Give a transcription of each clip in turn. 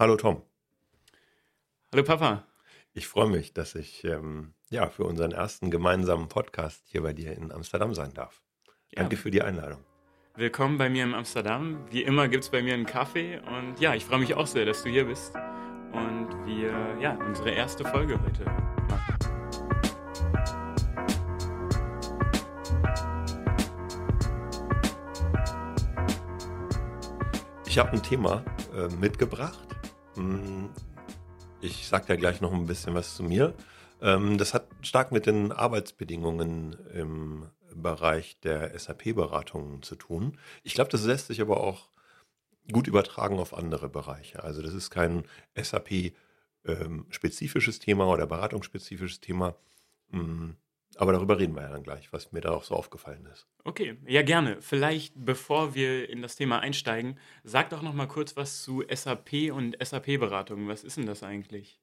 Hallo Tom. Hallo Papa. Ich freue mich, dass ich ähm, ja, für unseren ersten gemeinsamen Podcast hier bei dir in Amsterdam sein darf. Ja. Danke für die Einladung. Willkommen bei mir in Amsterdam. Wie immer gibt es bei mir einen Kaffee und ja, ich freue mich auch sehr, dass du hier bist und wir ja unsere erste Folge heute machen. Ich habe ein Thema äh, mitgebracht. Hm, ich sage ja gleich noch ein bisschen was zu mir. Ähm, das hat stark mit den Arbeitsbedingungen im Bereich der SAP-Beratungen zu tun. Ich glaube, das lässt sich aber auch gut übertragen auf andere Bereiche. Also das ist kein SAP-spezifisches ähm, Thema oder beratungsspezifisches Thema. Aber darüber reden wir ja dann gleich, was mir da auch so aufgefallen ist. Okay, ja gerne. Vielleicht bevor wir in das Thema einsteigen, sag doch noch mal kurz was zu SAP und SAP-Beratung. Was ist denn das eigentlich?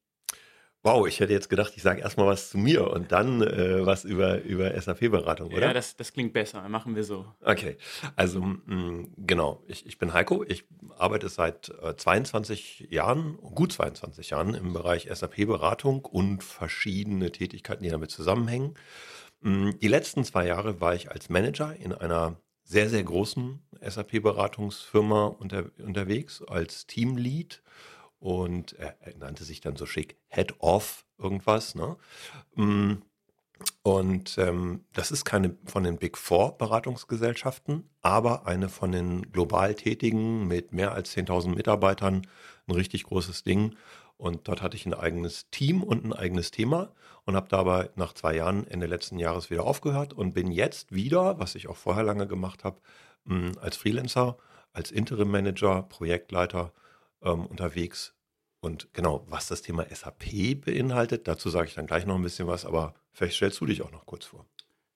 Wow, ich hätte jetzt gedacht, ich sage erstmal was zu mir und dann äh, was über, über SAP-Beratung, oder? Ja, das, das klingt besser. Machen wir so. Okay, also mh, mm, genau, ich, ich bin Heiko. Ich arbeite seit äh, 22 Jahren, gut 22 Jahren im Bereich SAP-Beratung und verschiedene Tätigkeiten, die damit zusammenhängen. Mh, mm, die letzten zwei Jahre war ich als Manager in einer sehr, sehr großen SAP-Beratungsfirma unter, unterwegs, als Teamlead und er, nannte sich dann so schick Head of irgendwas. Ne? Mm, und ähm, das ist keine von den Big Four Beratungsgesellschaften, aber eine von den global tätigen mit mehr als 10.000 Mitarbeitern, ein richtig großes Ding. Und dort hatte ich ein eigenes Team und ein eigenes Thema und habe dabei nach zwei Jahren Ende letzten Jahres wieder aufgehört und bin jetzt wieder, was ich auch vorher lange gemacht habe, mm, als Freelancer, als Interim Manager, Projektleiter ähm, unterwegs und genau, was das Thema SAP beinhaltet, dazu sage ich dann gleich noch ein bisschen was, aber vielleicht stellst du dich auch noch kurz vor.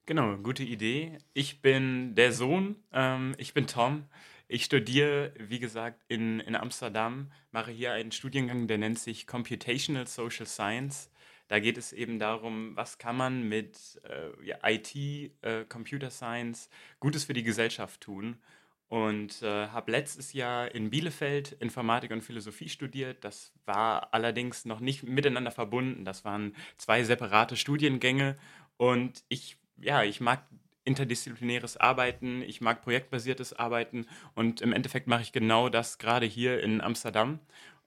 Genau, gute Idee. Ich bin der Sohn, ähm, ich bin Tom. Ich studiere, wie gesagt, in, in Amsterdam, mache hier einen Studiengang, der nennt sich Computational Social Science. Da geht es eben darum, was kann man mit äh, IT, äh, Computer Science Gutes für die Gesellschaft tun und äh, habe letztes Jahr in Bielefeld Informatik und Philosophie studiert. Das war allerdings noch nicht miteinander verbunden. Das waren zwei separate Studiengänge und ich, ja, ich mag interdisziplinäres Arbeiten, ich mag projektbasiertes Arbeiten und im Endeffekt mache ich genau das gerade hier in Amsterdam.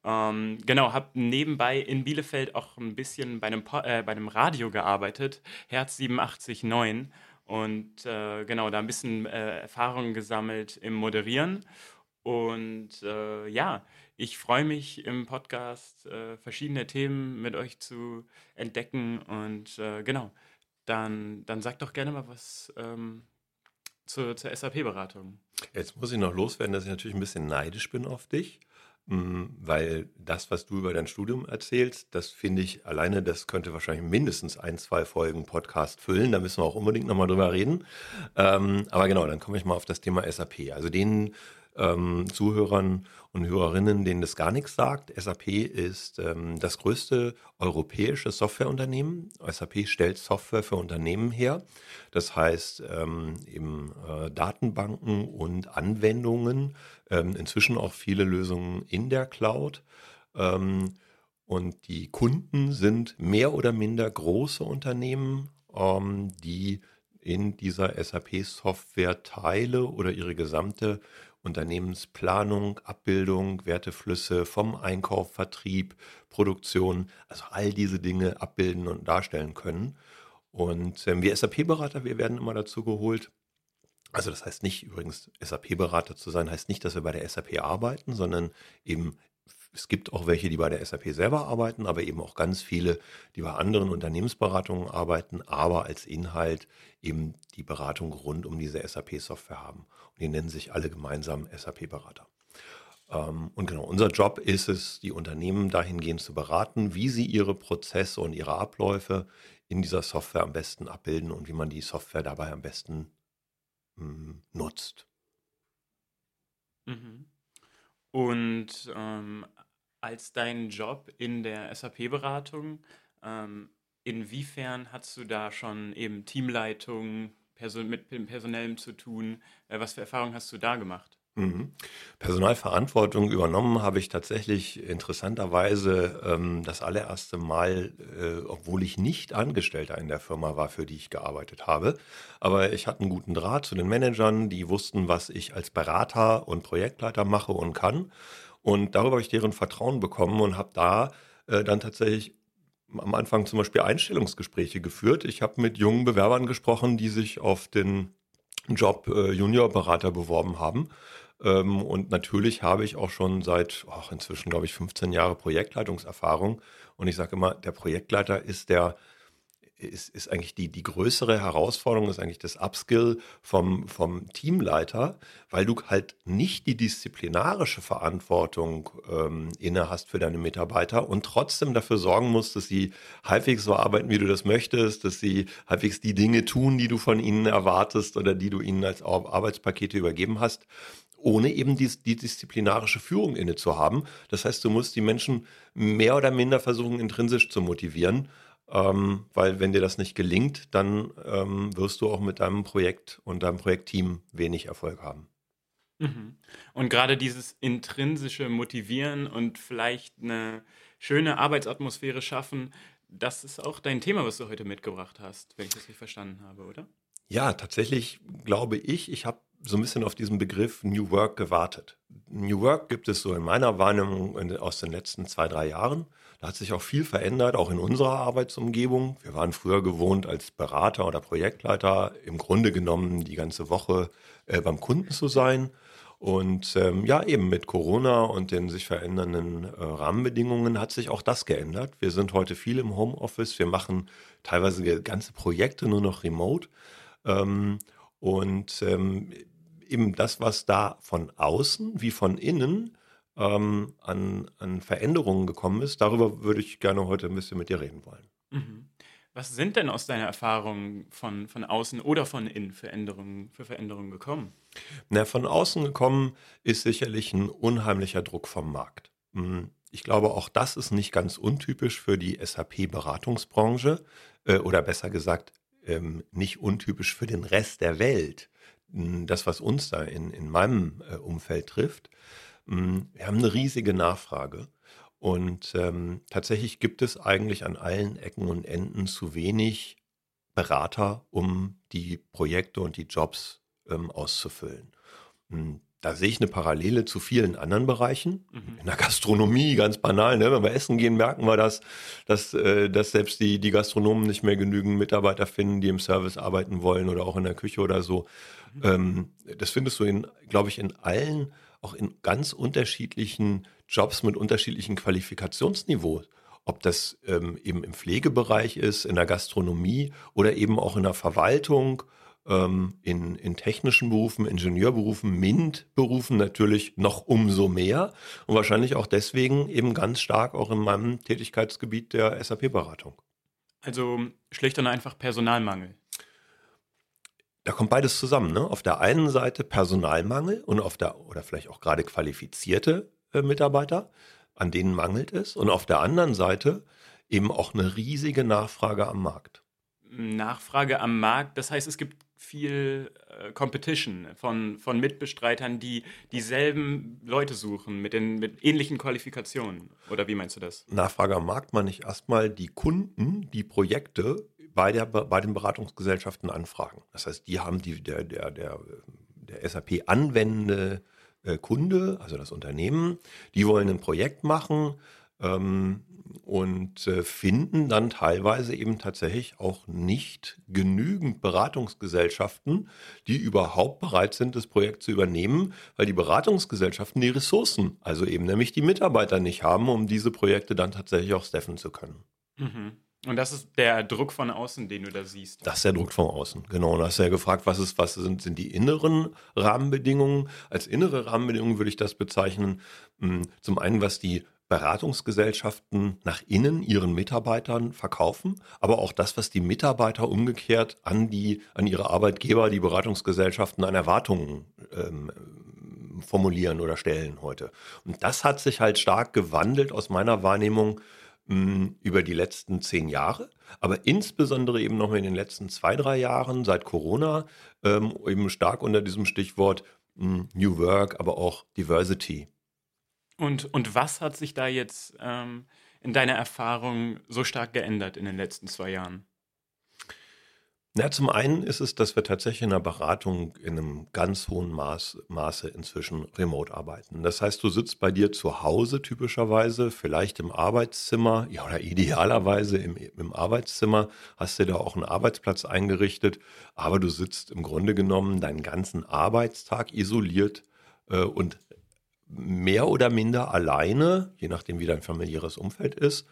Ähm, genau, habe nebenbei in Bielefeld auch ein bisschen bei einem, äh, bei einem Radio gearbeitet, Herz 87.9 und äh, genau, da ein bisschen äh, Erfahrung gesammelt im Moderieren. Und äh, ja, ich freue mich im Podcast äh, verschiedene Themen mit euch zu entdecken. Und äh, genau, dann, dann sagt doch gerne mal was ähm, zur, zur SAP-Beratung. Jetzt muss ich noch loswerden, dass ich natürlich ein bisschen neidisch bin auf dich. Mm, weil das, was du über dein Studium erzählst, das finde ich alleine, das könnte wahrscheinlich mindestens ein, zwei Folgen Podcast füllen. Da müssen wir auch unbedingt nochmal drüber reden. Ähm, aber genau, dann komme ich mal auf das Thema SAP. Also den ähm, Zuhörern und Hörerinnen, denen das gar nichts sagt. SAP ist ähm, das größte europäische Softwareunternehmen. SAP stellt Software für Unternehmen her. Das heißt ähm, eben äh, Datenbanken und Anwendungen, ähm, inzwischen auch viele Lösungen in der Cloud. Ähm, und die Kunden sind mehr oder minder große Unternehmen, ähm, die in dieser SAP-Software Teile oder ihre gesamte Unternehmensplanung, Abbildung, Werteflüsse vom Einkauf, Vertrieb, Produktion, also all diese Dinge abbilden und darstellen können. Und ähm, wir SAP-Berater, wir werden immer dazu geholt. Also das heißt nicht übrigens, SAP-Berater zu sein, heißt nicht, dass wir bei der SAP arbeiten, sondern eben es gibt auch welche, die bei der SAP selber arbeiten, aber eben auch ganz viele, die bei anderen Unternehmensberatungen arbeiten, aber als Inhalt eben die Beratung rund um diese SAP-Software haben. Und die nennen sich alle gemeinsam SAP-Berater. Ähm, und genau, unser Job ist es, die Unternehmen dahingehend zu beraten, wie sie ihre Prozesse und ihre Abläufe in dieser Software am besten abbilden und wie man die Software dabei am besten hm, nutzt. Mhm. Und ähm, als deinen Job in der SAP-Beratung, ähm, inwiefern hast du da schon eben Teamleitung Person, mit Personellem zu tun? Äh, was für Erfahrungen hast du da gemacht? Mhm. Personalverantwortung übernommen habe ich tatsächlich interessanterweise ähm, das allererste Mal, äh, obwohl ich nicht Angestellter in der Firma war, für die ich gearbeitet habe. Aber ich hatte einen guten Draht zu den Managern, die wussten, was ich als Berater und Projektleiter mache und kann. Und darüber habe ich deren Vertrauen bekommen und habe da äh, dann tatsächlich am Anfang zum Beispiel Einstellungsgespräche geführt. Ich habe mit jungen Bewerbern gesprochen, die sich auf den Job äh, Juniorberater beworben haben ähm, und natürlich habe ich auch schon seit oh, inzwischen, glaube ich, 15 Jahre Projektleitungserfahrung. Und ich sage immer, der Projektleiter ist der, ist, ist eigentlich die, die größere Herausforderung, ist eigentlich das Upskill vom, vom Teamleiter, weil du halt nicht die disziplinarische Verantwortung ähm, inne hast für deine Mitarbeiter und trotzdem dafür sorgen musst, dass sie halbwegs so arbeiten, wie du das möchtest, dass sie halbwegs die Dinge tun, die du von ihnen erwartest oder die du ihnen als Arbeitspakete übergeben hast ohne eben die, die disziplinarische Führung inne zu haben. Das heißt, du musst die Menschen mehr oder minder versuchen, intrinsisch zu motivieren, ähm, weil wenn dir das nicht gelingt, dann ähm, wirst du auch mit deinem Projekt und deinem Projektteam wenig Erfolg haben. Mhm. Und gerade dieses intrinsische Motivieren und vielleicht eine schöne Arbeitsatmosphäre schaffen, das ist auch dein Thema, was du heute mitgebracht hast, wenn ich das richtig verstanden habe, oder? Ja, tatsächlich glaube ich, ich habe so ein bisschen auf diesen Begriff New Work gewartet. New Work gibt es so in meiner Wahrnehmung aus den letzten zwei, drei Jahren. Da hat sich auch viel verändert, auch in unserer Arbeitsumgebung. Wir waren früher gewohnt, als Berater oder Projektleiter im Grunde genommen die ganze Woche äh, beim Kunden zu sein. Und ähm, ja, eben mit Corona und den sich verändernden äh, Rahmenbedingungen hat sich auch das geändert. Wir sind heute viel im Homeoffice. Wir machen teilweise ganze Projekte nur noch remote. Ähm, und ähm, eben das, was da von außen wie von innen ähm, an, an Veränderungen gekommen ist, darüber würde ich gerne heute ein bisschen mit dir reden wollen. Mhm. Was sind denn aus deiner Erfahrung von, von außen oder von innen Veränderungen, für Veränderungen gekommen? Na, von außen gekommen ist sicherlich ein unheimlicher Druck vom Markt. Hm, ich glaube, auch das ist nicht ganz untypisch für die SAP-Beratungsbranche äh, oder besser gesagt ähm, nicht untypisch für den Rest der Welt das, was uns da in, in meinem äh, Umfeld trifft, wir haben eine riesige Nachfrage. Und ähm, tatsächlich gibt es eigentlich an allen Ecken und Enden zu wenig Berater, um die Projekte und die Jobs ähm, auszufüllen. Und da sehe ich eine Parallele zu vielen anderen Bereichen. Mhm. In der Gastronomie, ganz banal, ne? wenn wir essen gehen, merken wir das, dass, äh, dass selbst die, die Gastronomen nicht mehr genügend Mitarbeiter finden, die im Service arbeiten wollen oder auch in der Küche oder so. Mhm. Ähm, das findest du in, glaube ich, in allen, auch in ganz unterschiedlichen Jobs mit unterschiedlichen Qualifikationsniveaus. Ob das ähm, eben im Pflegebereich ist, in der Gastronomie oder eben auch in der Verwaltung, ähm, in, in technischen Berufen, Ingenieurberufen, MINT-Berufen natürlich noch umso mehr und wahrscheinlich auch deswegen eben ganz stark auch in meinem Tätigkeitsgebiet der SAP-Beratung. Also schlicht und einfach Personalmangel da kommt beides zusammen. Ne? Auf der einen Seite Personalmangel und auf der, oder vielleicht auch gerade qualifizierte äh, Mitarbeiter, an denen mangelt es. Und auf der anderen Seite eben auch eine riesige Nachfrage am Markt. Nachfrage am Markt, das heißt, es gibt viel äh, Competition von, von Mitbestreitern, die dieselben Leute suchen mit, den, mit ähnlichen Qualifikationen. Oder wie meinst du das? Nachfrage am Markt meine ich erstmal die Kunden, die Projekte bei, der, bei den Beratungsgesellschaften anfragen. Das heißt, die haben die, der, der, der, der SAP anwendende äh, Kunde, also das Unternehmen, die wollen ein Projekt machen ähm, und äh, finden dann teilweise eben tatsächlich auch nicht genügend Beratungsgesellschaften, die überhaupt bereit sind, das Projekt zu übernehmen, weil die Beratungsgesellschaften die Ressourcen, also eben nämlich die Mitarbeiter nicht haben, um diese Projekte dann tatsächlich auch steffen zu können. Mhm. Und das ist der Druck von außen, den du da siehst. Das ist der Druck von außen, genau. Und hast ja gefragt, was, ist, was sind, sind die inneren Rahmenbedingungen? Als innere Rahmenbedingungen würde ich das bezeichnen. Hm, zum einen, was die Beratungsgesellschaften nach innen ihren Mitarbeitern verkaufen, aber auch das, was die Mitarbeiter umgekehrt an die, an ihre Arbeitgeber, die Beratungsgesellschaften an Erwartungen ähm, formulieren oder stellen heute. Und das hat sich halt stark gewandelt aus meiner Wahrnehmung über die letzten zehn Jahre, aber insbesondere eben noch in den letzten zwei, drei Jahren seit Corona ähm, eben stark unter diesem Stichwort hm, New Work, aber auch Diversity. Und, und was hat sich da jetzt ähm, in deiner Erfahrung so stark geändert in den letzten zwei Jahren? Na, zum einen ist es, dass wir tatsächlich in der Beratung in einem ganz hohen Maß, Maße inzwischen remote arbeiten. Das heißt, du sitzt bei dir zu Hause typischerweise, vielleicht im Arbeitszimmer, ja, oder idealerweise im, im Arbeitszimmer, hast dir da auch einen Arbeitsplatz eingerichtet, aber du sitzt im Grunde genommen deinen ganzen Arbeitstag isoliert äh, und mehr oder minder alleine, je nachdem wie dein familiäres Umfeld ist,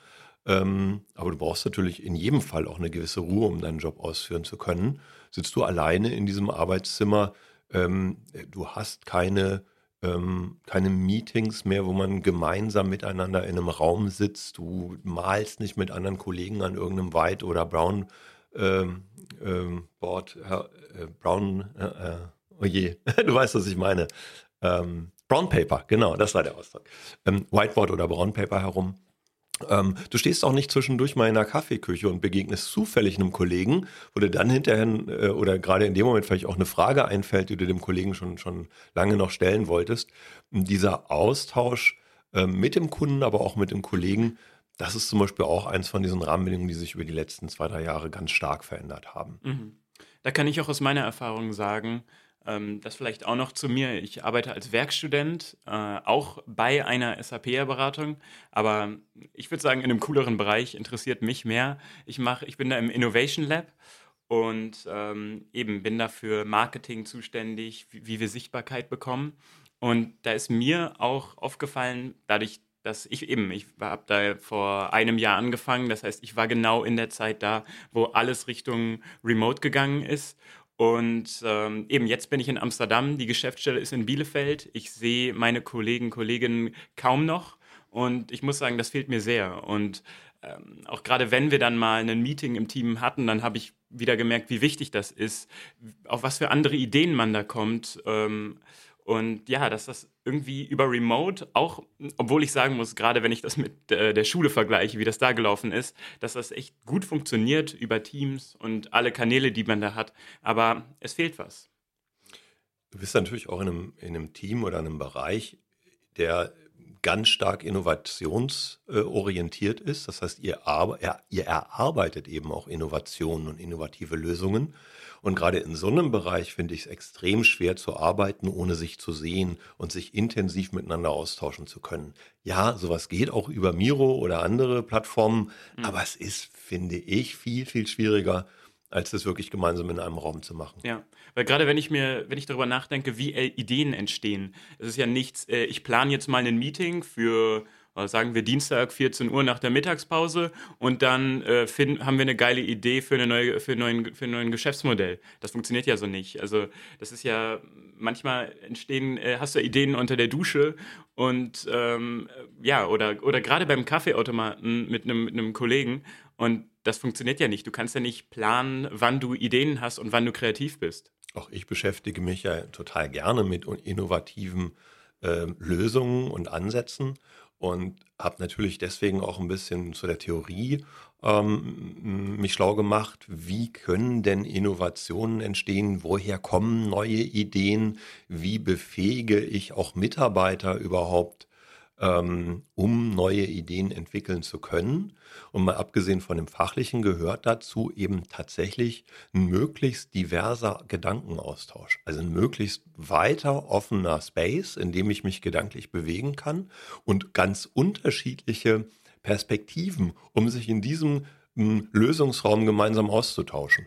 ähm, aber du brauchst natürlich in jedem Fall auch eine gewisse Ruhe, um deinen Job ausführen zu können. Sitzt du alleine in diesem Arbeitszimmer, ähm, du hast keine, ähm, keine Meetings mehr, wo man gemeinsam miteinander in einem Raum sitzt, du malst nicht mit anderen Kollegen an irgendeinem White- oder Brown ähm, ähm, Board, äh, Brown, äh, äh, oh je, du weißt, was ich meine. Ähm, Brown Paper, genau, das war der Ausdruck. Whiteboard oder Brown Paper herum. Ähm, du stehst auch nicht zwischendurch mal in einer Kaffeeküche und begegnest zufällig einem Kollegen, wo dir dann hinterher äh, oder gerade in dem Moment vielleicht auch eine Frage einfällt, die du dem Kollegen schon, schon lange noch stellen wolltest. Und dieser Austausch äh, mit dem Kunden, aber auch mit dem Kollegen, das ist zum Beispiel auch eins von diesen Rahmenbedingungen, die sich über die letzten zwei, drei Jahre ganz stark verändert haben. Mhm. Da kann ich auch aus meiner Erfahrung sagen, ähm, das vielleicht auch noch zu mir. Ich arbeite als Werkstudent, äh, auch bei einer SAP-Beratung, aber ich würde sagen, in einem cooleren Bereich interessiert mich mehr. Ich, mach, ich bin da im Innovation Lab und ähm, eben bin dafür Marketing zuständig, wie, wie wir Sichtbarkeit bekommen. Und da ist mir auch aufgefallen, dadurch, dass ich eben, ich habe da vor einem Jahr angefangen, das heißt, ich war genau in der Zeit da, wo alles Richtung Remote gegangen ist. Und ähm, eben jetzt bin ich in Amsterdam, die Geschäftsstelle ist in Bielefeld. Ich sehe meine Kollegen, Kolleginnen kaum noch. Und ich muss sagen, das fehlt mir sehr. Und ähm, auch gerade wenn wir dann mal ein Meeting im Team hatten, dann habe ich wieder gemerkt, wie wichtig das ist, auf was für andere Ideen man da kommt. Ähm, und ja, dass das irgendwie über Remote, auch obwohl ich sagen muss, gerade wenn ich das mit äh, der Schule vergleiche, wie das da gelaufen ist, dass das echt gut funktioniert über Teams und alle Kanäle, die man da hat. Aber es fehlt was. Du bist natürlich auch in einem, in einem Team oder einem Bereich, der ganz stark innovationsorientiert ist. Das heißt, ihr, ihr erarbeitet eben auch Innovationen und innovative Lösungen. Und gerade in so einem Bereich finde ich es extrem schwer zu arbeiten, ohne sich zu sehen und sich intensiv miteinander austauschen zu können. Ja, sowas geht auch über Miro oder andere Plattformen, mhm. aber es ist, finde ich, viel, viel schwieriger, als das wirklich gemeinsam in einem Raum zu machen. Ja, weil gerade wenn ich mir, wenn ich darüber nachdenke, wie Ideen entstehen, es ist ja nichts, äh, ich plane jetzt mal ein Meeting für äh, sagen wir Dienstag 14 Uhr nach der Mittagspause und dann äh, finden, haben wir eine geile Idee für, eine neue, für, neuen, für ein neues Geschäftsmodell. Das funktioniert ja so nicht. Also das ist ja, manchmal entstehen, äh, hast du Ideen unter der Dusche und ähm, ja, oder, oder gerade beim Kaffeeautomaten mit einem, mit einem Kollegen und das funktioniert ja nicht. Du kannst ja nicht planen, wann du Ideen hast und wann du kreativ bist. Auch ich beschäftige mich ja total gerne mit innovativen äh, Lösungen und Ansätzen und habe natürlich deswegen auch ein bisschen zu der Theorie ähm, mich schlau gemacht. Wie können denn Innovationen entstehen? Woher kommen neue Ideen? Wie befähige ich auch Mitarbeiter überhaupt ähm, um neue Ideen entwickeln zu können. Und mal abgesehen von dem Fachlichen gehört dazu eben tatsächlich ein möglichst diverser Gedankenaustausch. Also ein möglichst weiter offener Space, in dem ich mich gedanklich bewegen kann und ganz unterschiedliche Perspektiven, um sich in diesem hm, Lösungsraum gemeinsam auszutauschen.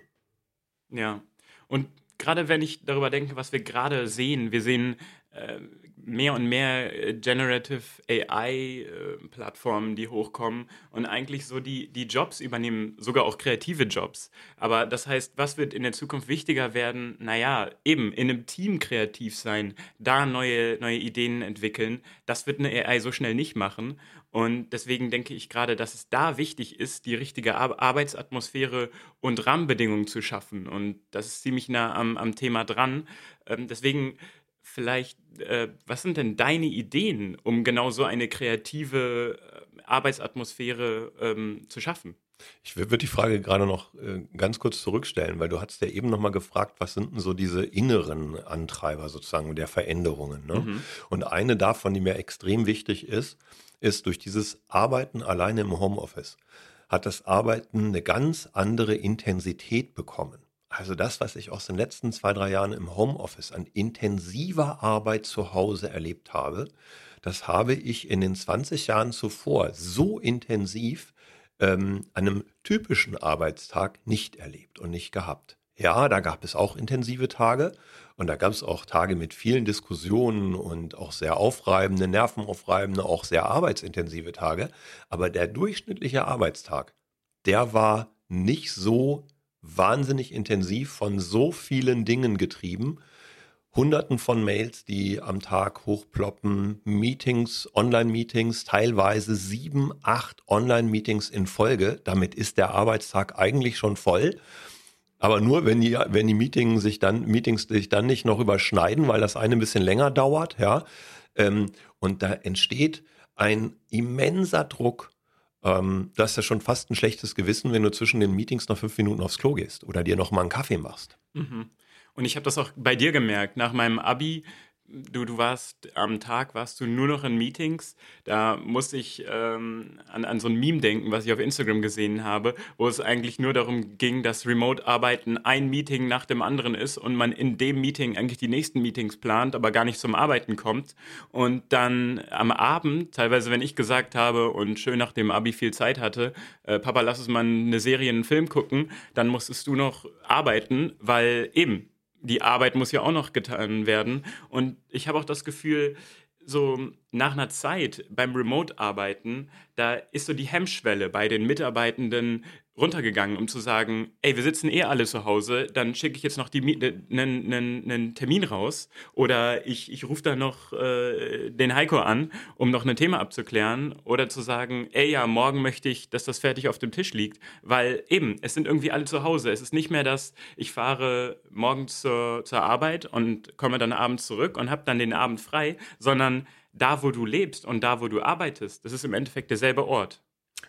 Ja, und gerade wenn ich darüber denke, was wir gerade sehen, wir sehen äh, mehr und mehr äh, Generative AI-Plattformen, äh, die hochkommen und eigentlich so die, die Jobs übernehmen, sogar auch kreative Jobs. Aber das heißt, was wird in der Zukunft wichtiger werden? Naja, eben in einem Team kreativ sein, da neue, neue Ideen entwickeln. Das wird eine AI so schnell nicht machen. Und deswegen denke ich gerade, dass es da wichtig ist, die richtige Ar Arbeitsatmosphäre und Rahmenbedingungen zu schaffen. Und das ist ziemlich nah am, am Thema dran. Ähm, deswegen vielleicht, äh, was sind denn deine Ideen, um genau so eine kreative äh, Arbeitsatmosphäre ähm, zu schaffen? Ich würde die Frage gerade noch äh, ganz kurz zurückstellen, weil du hast ja eben noch mal gefragt, was sind denn so diese inneren Antreiber sozusagen der Veränderungen? Ne? Mhm. Und eine davon, die mir extrem wichtig ist, ist durch dieses Arbeiten alleine im Homeoffice hat das Arbeiten eine ganz andere Intensität bekommen. Also das, was ich aus den letzten zwei, drei Jahren im Homeoffice an intensiver Arbeit zu Hause erlebt habe, das habe ich in den 20 Jahren zuvor so intensiv ähm, an einem typischen Arbeitstag nicht erlebt und nicht gehabt. Ja, da gab es auch intensive Tage und da gab es auch Tage mit vielen Diskussionen und auch sehr aufreibende, nervenaufreibende, auch sehr arbeitsintensive Tage. Aber der durchschnittliche Arbeitstag, der war nicht so wahnsinnig intensiv von so vielen Dingen getrieben, Hunderten von Mails, die am Tag hochploppen, Meetings, Online-Meetings, teilweise sieben, acht Online-Meetings in Folge. Damit ist der Arbeitstag eigentlich schon voll. Aber nur, wenn die, wenn die Meetings sich dann, Meetings sich dann nicht noch überschneiden, weil das eine ein bisschen länger dauert, ja. Ähm, und da entsteht ein immenser Druck. Ähm, du hast ja schon fast ein schlechtes Gewissen, wenn du zwischen den Meetings noch fünf Minuten aufs Klo gehst oder dir noch mal einen Kaffee machst. Mhm. Und ich habe das auch bei dir gemerkt. Nach meinem Abi du, du warst am Tag, warst du nur noch in Meetings. Da musste ich ähm, an, an so ein Meme denken, was ich auf Instagram gesehen habe, wo es eigentlich nur darum ging, dass Remote-Arbeiten ein Meeting nach dem anderen ist und man in dem Meeting eigentlich die nächsten Meetings plant, aber gar nicht zum Arbeiten kommt. Und dann am Abend, teilweise wenn ich gesagt habe und schön nach dem Abi viel Zeit hatte, äh, Papa, lass uns mal eine Serie, einen Film gucken, dann musstest du noch arbeiten, weil eben die Arbeit muss ja auch noch getan werden. Und ich habe auch das Gefühl, so nach einer Zeit beim Remote-Arbeiten, da ist so die Hemmschwelle bei den Mitarbeitenden runtergegangen, um zu sagen, ey, wir sitzen eh alle zu Hause, dann schicke ich jetzt noch einen Termin raus oder ich, ich rufe da noch äh, den Heiko an, um noch ein Thema abzuklären oder zu sagen, ey, ja, morgen möchte ich, dass das fertig auf dem Tisch liegt, weil eben, es sind irgendwie alle zu Hause. Es ist nicht mehr das, ich fahre morgens zur, zur Arbeit und komme dann abends zurück und habe dann den Abend frei, sondern da, wo du lebst und da, wo du arbeitest, das ist im Endeffekt derselbe Ort.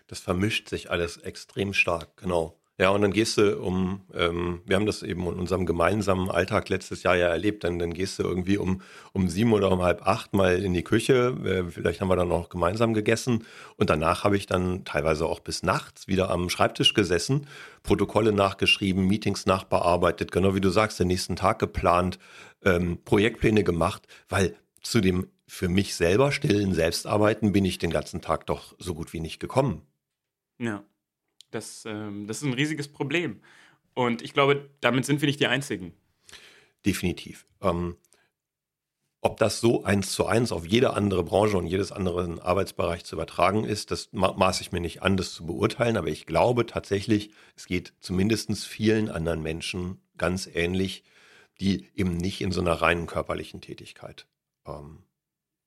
Das vermischt sich alles extrem stark, genau. Ja, und dann gehst du um, ähm, wir haben das eben in unserem gemeinsamen Alltag letztes Jahr ja erlebt, dann, dann gehst du irgendwie um, um sieben oder um halb acht mal in die Küche, äh, vielleicht haben wir dann auch gemeinsam gegessen. Und danach habe ich dann teilweise auch bis nachts wieder am Schreibtisch gesessen, Protokolle nachgeschrieben, Meetings nachbearbeitet, genau wie du sagst, den nächsten Tag geplant, ähm, Projektpläne gemacht, weil zu dem für mich selber stillen Selbstarbeiten bin ich den ganzen Tag doch so gut wie nicht gekommen. Ja, das, ähm, das ist ein riesiges Problem. Und ich glaube, damit sind wir nicht die Einzigen. Definitiv. Ähm, ob das so eins zu eins auf jede andere Branche und jedes anderen Arbeitsbereich zu übertragen ist, das maße ich mir nicht an, das zu beurteilen. Aber ich glaube tatsächlich, es geht zumindest vielen anderen Menschen ganz ähnlich, die eben nicht in so einer reinen körperlichen Tätigkeit ähm,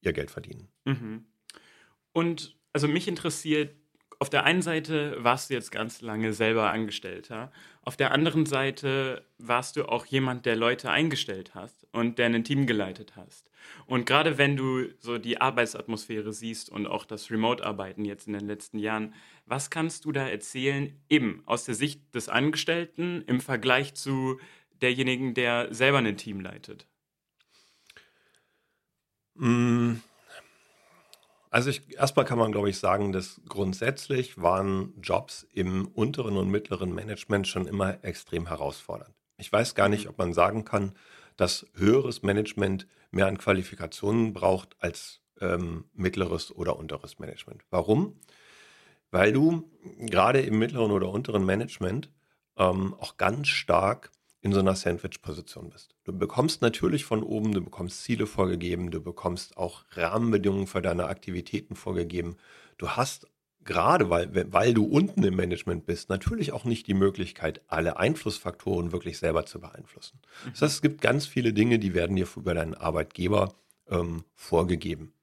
ihr Geld verdienen. Mhm. Und also mich interessiert, auf der einen Seite warst du jetzt ganz lange selber Angestellter, auf der anderen Seite warst du auch jemand, der Leute eingestellt hast und der ein Team geleitet hast. Und gerade wenn du so die Arbeitsatmosphäre siehst und auch das Remote-Arbeiten jetzt in den letzten Jahren, was kannst du da erzählen, eben aus der Sicht des Angestellten im Vergleich zu derjenigen, der selber ein Team leitet? Mm. Also ich, erstmal kann man, glaube ich, sagen, dass grundsätzlich waren Jobs im unteren und mittleren Management schon immer extrem herausfordernd. Ich weiß gar nicht, mhm. ob man sagen kann, dass höheres Management mehr an Qualifikationen braucht als ähm, mittleres oder unteres Management. Warum? Weil du gerade im mittleren oder unteren Management ähm, auch ganz stark in so einer Sandwich-Position bist. Du bekommst natürlich von oben, du bekommst Ziele vorgegeben, du bekommst auch Rahmenbedingungen für deine Aktivitäten vorgegeben. Du hast gerade, weil, weil du unten im Management bist, natürlich auch nicht die Möglichkeit, alle Einflussfaktoren wirklich selber zu beeinflussen. Mhm. Das heißt, es gibt ganz viele Dinge, die werden dir über deinen Arbeitgeber ähm, vorgegeben.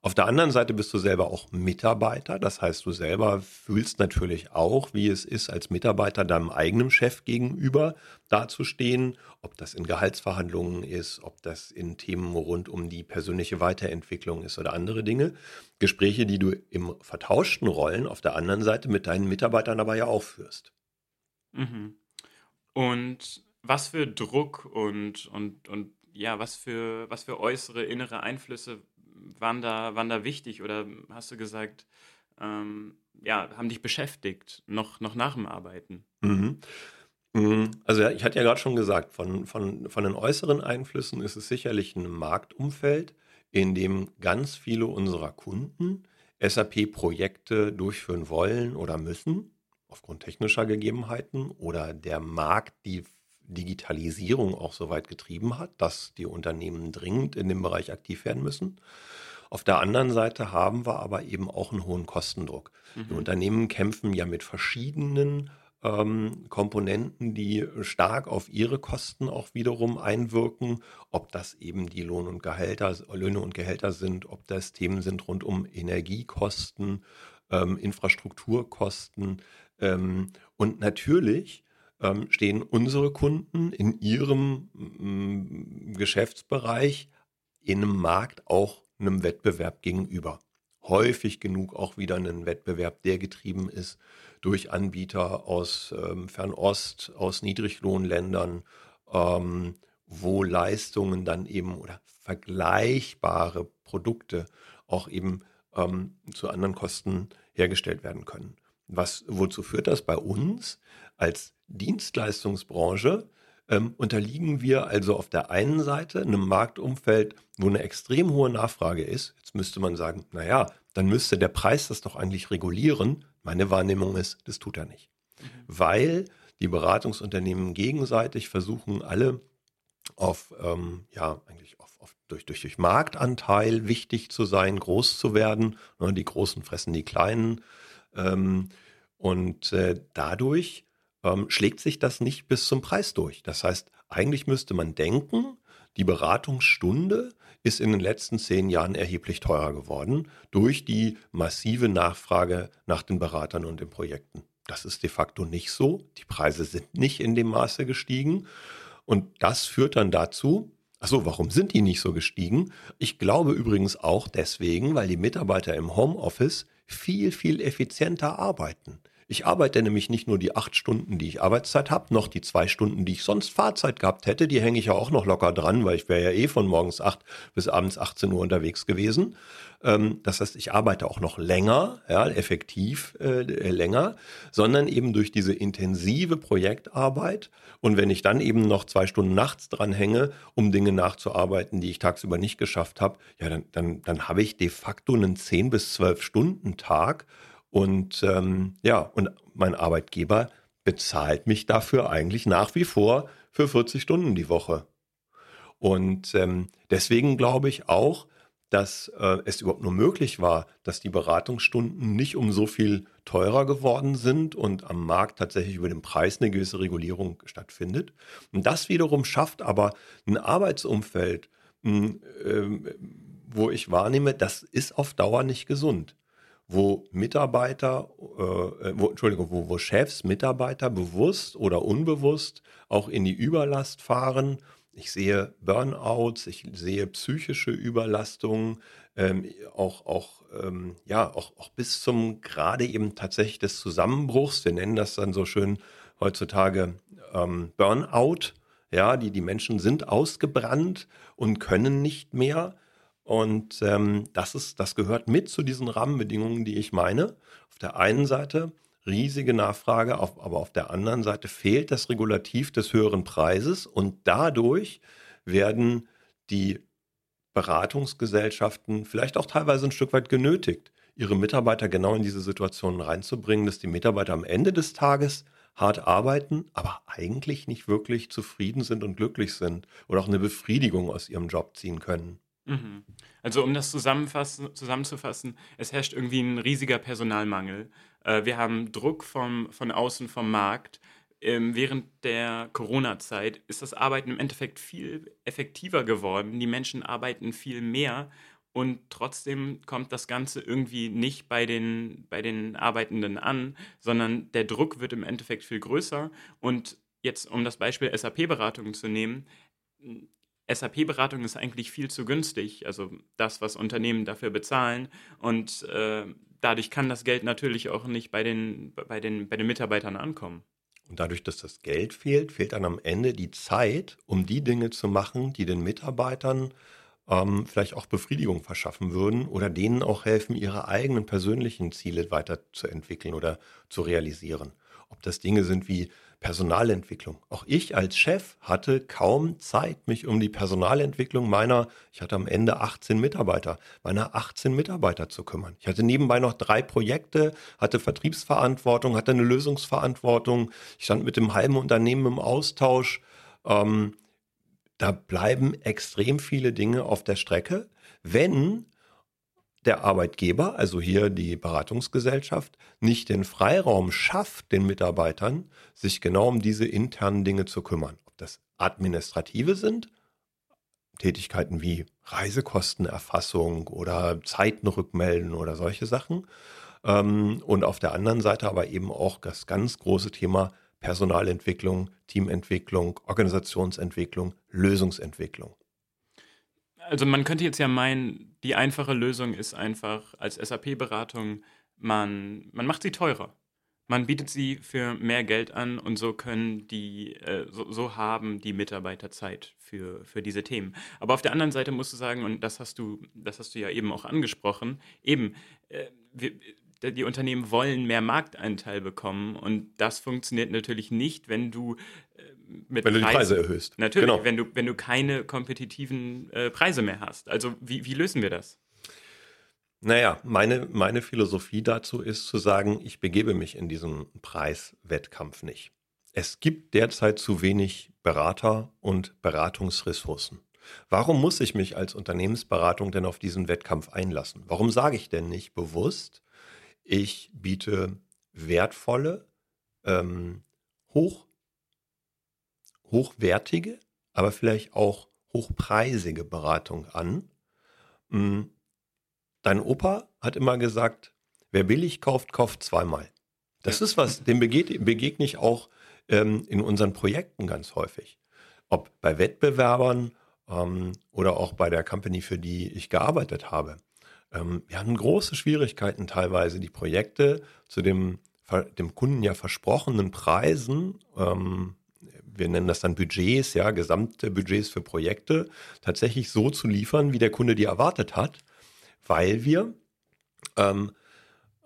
Auf der anderen Seite bist du selber auch Mitarbeiter. Das heißt, du selber fühlst natürlich auch, wie es ist, als Mitarbeiter deinem eigenen Chef gegenüber dazustehen. Ob das in Gehaltsverhandlungen ist, ob das in Themen rund um die persönliche Weiterentwicklung ist oder andere Dinge. Gespräche, die du im vertauschten Rollen auf der anderen Seite mit deinen Mitarbeitern aber ja auch führst. Mhm. Und was für Druck und, und, und ja, was für, was für äußere, innere Einflüsse waren da, waren da wichtig oder hast du gesagt, ähm, ja, haben dich beschäftigt, noch, noch nach dem Arbeiten? Mhm. mhm. Also ich hatte ja gerade schon gesagt, von, von, von den äußeren Einflüssen ist es sicherlich ein Marktumfeld, in dem ganz viele unserer Kunden SAP-Projekte durchführen wollen oder müssen, aufgrund technischer Gegebenheiten oder der Markt die Digitalisierung auch so weit getrieben hat, dass die Unternehmen dringend in dem Bereich aktiv werden müssen. Auf der anderen Seite haben wir aber eben auch einen hohen Kostendruck. Mhm. Die Unternehmen kämpfen ja mit verschiedenen ähm, Komponenten, die stark auf ihre Kosten auch wiederum einwirken, ob das eben die Lohn- und Gehälter, Löhne und Gehälter sind, ob das Themen sind rund um Energiekosten, ähm, Infrastrukturkosten ähm, und natürlich ähm, stehen unsere Kunden in ihrem mm, Geschäftsbereich in einem Markt auch einem Wettbewerb gegenüber. Häufig genug auch wieder einen Wettbewerb, der getrieben ist durch Anbieter aus ähm, Fernost, aus Niedriglohnländern, ähm, wo Leistungen dann eben oder vergleichbare Produkte auch eben ähm, zu anderen Kosten hergestellt werden können. Was, wozu führt das bei uns? Als Dienstleistungsbranche ähm, unterliegen wir also auf der einen Seite einem Marktumfeld, wo eine extrem hohe Nachfrage ist. Jetzt müsste man sagen, naja, dann müsste der Preis das doch eigentlich regulieren. Meine Wahrnehmung ist, das tut er nicht. Mhm. Weil die Beratungsunternehmen gegenseitig versuchen, alle auf, ähm, ja, eigentlich auf, auf, durch, durch, durch Marktanteil wichtig zu sein, groß zu werden. Ne, die Großen fressen die Kleinen. Ähm, und äh, dadurch ähm, schlägt sich das nicht bis zum Preis durch. Das heißt, eigentlich müsste man denken, die Beratungsstunde ist in den letzten zehn Jahren erheblich teurer geworden durch die massive Nachfrage nach den Beratern und den Projekten. Das ist de facto nicht so. Die Preise sind nicht in dem Maße gestiegen. Und das führt dann dazu, Achso, warum sind die nicht so gestiegen? Ich glaube übrigens auch deswegen, weil die Mitarbeiter im Homeoffice viel, viel effizienter arbeiten. Ich arbeite nämlich nicht nur die acht Stunden, die ich Arbeitszeit habe, noch die zwei Stunden, die ich sonst Fahrzeit gehabt hätte, die hänge ich ja auch noch locker dran, weil ich wäre ja eh von morgens acht bis abends 18 Uhr unterwegs gewesen. Ähm, das heißt, ich arbeite auch noch länger, ja, effektiv äh, länger, sondern eben durch diese intensive Projektarbeit. Und wenn ich dann eben noch zwei Stunden nachts dran hänge, um Dinge nachzuarbeiten, die ich tagsüber nicht geschafft habe, ja, dann, dann, dann habe ich de facto einen 10 bis 12 Stunden Tag und ähm, ja, und mein Arbeitgeber bezahlt mich dafür eigentlich nach wie vor für 40 Stunden die Woche. Und ähm, deswegen glaube ich auch, dass äh, es überhaupt nur möglich war, dass die Beratungsstunden nicht um so viel teurer geworden sind und am Markt tatsächlich über den Preis eine gewisse Regulierung stattfindet. Und das wiederum schafft aber ein Arbeitsumfeld, äh, wo ich wahrnehme, das ist auf Dauer nicht gesund wo Mitarbeiter, äh, wo, Entschuldigung, wo, wo Chefs Mitarbeiter bewusst oder unbewusst auch in die Überlast fahren. Ich sehe Burnouts, ich sehe psychische Überlastungen, ähm, auch, auch, ähm, ja, auch, auch bis zum gerade eben tatsächlich des Zusammenbruchs. Wir nennen das dann so schön heutzutage ähm, Burnout. Ja, die, die Menschen sind ausgebrannt und können nicht mehr. Und ähm, das, ist, das gehört mit zu diesen Rahmenbedingungen, die ich meine. Auf der einen Seite riesige Nachfrage, auf, aber auf der anderen Seite fehlt das Regulativ des höheren Preises und dadurch werden die Beratungsgesellschaften vielleicht auch teilweise ein Stück weit genötigt, ihre Mitarbeiter genau in diese Situationen reinzubringen, dass die Mitarbeiter am Ende des Tages hart arbeiten, aber eigentlich nicht wirklich zufrieden sind und glücklich sind oder auch eine Befriedigung aus ihrem Job ziehen können. Mhm. Also um das zusammenzufassen, es herrscht irgendwie ein riesiger Personalmangel. Äh, wir haben Druck vom, von außen vom Markt. Ähm, während der Corona-Zeit ist das Arbeiten im Endeffekt viel effektiver geworden. Die Menschen arbeiten viel mehr und trotzdem kommt das Ganze irgendwie nicht bei den, bei den Arbeitenden an, sondern der Druck wird im Endeffekt viel größer. Und jetzt, um das Beispiel SAP-Beratung zu nehmen, SAP-Beratung ist eigentlich viel zu günstig, also das, was Unternehmen dafür bezahlen. Und äh, dadurch kann das Geld natürlich auch nicht bei den, bei, den, bei den Mitarbeitern ankommen. Und dadurch, dass das Geld fehlt, fehlt dann am Ende die Zeit, um die Dinge zu machen, die den Mitarbeitern ähm, vielleicht auch Befriedigung verschaffen würden oder denen auch helfen, ihre eigenen persönlichen Ziele weiterzuentwickeln oder zu realisieren. Ob das Dinge sind wie Personalentwicklung. Auch ich als Chef hatte kaum Zeit, mich um die Personalentwicklung meiner, ich hatte am Ende 18 Mitarbeiter, meiner 18 Mitarbeiter zu kümmern. Ich hatte nebenbei noch drei Projekte, hatte Vertriebsverantwortung, hatte eine Lösungsverantwortung. Ich stand mit dem halben Unternehmen im Austausch. Ähm, da bleiben extrem viele Dinge auf der Strecke, wenn der Arbeitgeber, also hier die Beratungsgesellschaft, nicht den Freiraum schafft, den Mitarbeitern, sich genau um diese internen Dinge zu kümmern. Ob das administrative sind, Tätigkeiten wie Reisekostenerfassung oder Zeiten rückmelden oder solche Sachen. Ähm, und auf der anderen Seite aber eben auch das ganz große Thema Personalentwicklung, Teamentwicklung, Organisationsentwicklung, Lösungsentwicklung. Also man könnte jetzt ja meinen, die einfache Lösung ist einfach als SAP-Beratung, man, man macht sie teurer. Man bietet sie für mehr Geld an und so können die, äh, so, so, haben die Mitarbeiter Zeit für, für diese Themen. Aber auf der anderen Seite musst du sagen, und das hast du, das hast du ja eben auch angesprochen, eben, äh, wir, die Unternehmen wollen mehr Markteinteil bekommen und das funktioniert natürlich nicht, wenn du äh, mit wenn du die Preise erhöhst. Natürlich, genau. wenn du wenn du keine kompetitiven äh, Preise mehr hast. Also wie, wie lösen wir das? Naja, meine, meine Philosophie dazu ist zu sagen, ich begebe mich in diesen Preiswettkampf nicht. Es gibt derzeit zu wenig Berater und Beratungsressourcen. Warum muss ich mich als Unternehmensberatung denn auf diesen Wettkampf einlassen? Warum sage ich denn nicht bewusst, ich biete wertvolle, ähm, hoch, hochwertige, aber vielleicht auch hochpreisige Beratung an. Hm, dein Opa hat immer gesagt, wer billig kauft, kauft zweimal. Das ist was, dem begegne ich auch ähm, in unseren Projekten ganz häufig. Ob bei Wettbewerbern ähm, oder auch bei der Company, für die ich gearbeitet habe. Ähm, wir hatten große Schwierigkeiten teilweise, die Projekte zu dem, dem Kunden ja versprochenen Preisen, ähm, wir nennen das dann Budgets, ja, gesamte Budgets für Projekte, tatsächlich so zu liefern, wie der Kunde die erwartet hat, weil wir, ähm,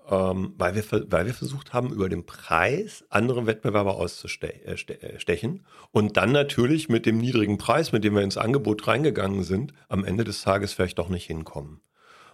ähm, weil wir, weil wir versucht haben, über den Preis andere Wettbewerber auszustechen äh, und dann natürlich mit dem niedrigen Preis, mit dem wir ins Angebot reingegangen sind, am Ende des Tages vielleicht doch nicht hinkommen.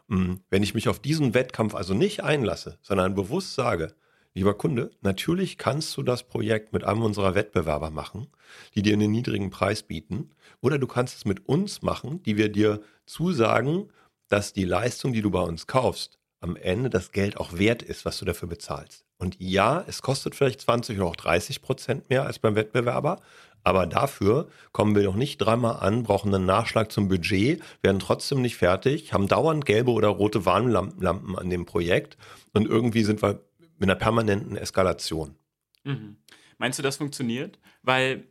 Hm, wenn ich mich auf diesen Wettkampf also nicht einlasse, sondern bewusst sage, lieber Kunde, natürlich kannst du das Projekt mit einem unserer Wettbewerber machen, die dir einen niedrigen Preis bieten, oder du kannst es mit uns machen, die wir dir zusagen, dass die Leistung, die du bei uns kaufst, am Ende das Geld auch wert ist, was du dafür bezahlst. Und ja, es kostet vielleicht 20 oder auch 30 Prozent mehr als beim Wettbewerber, aber dafür kommen wir noch nicht dreimal an, brauchen einen Nachschlag zum Budget, werden trotzdem nicht fertig, haben dauernd gelbe oder rote Warnlampen an dem Projekt und irgendwie sind wir mit einer permanenten Eskalation. Mhm. Meinst du, das funktioniert? Weil,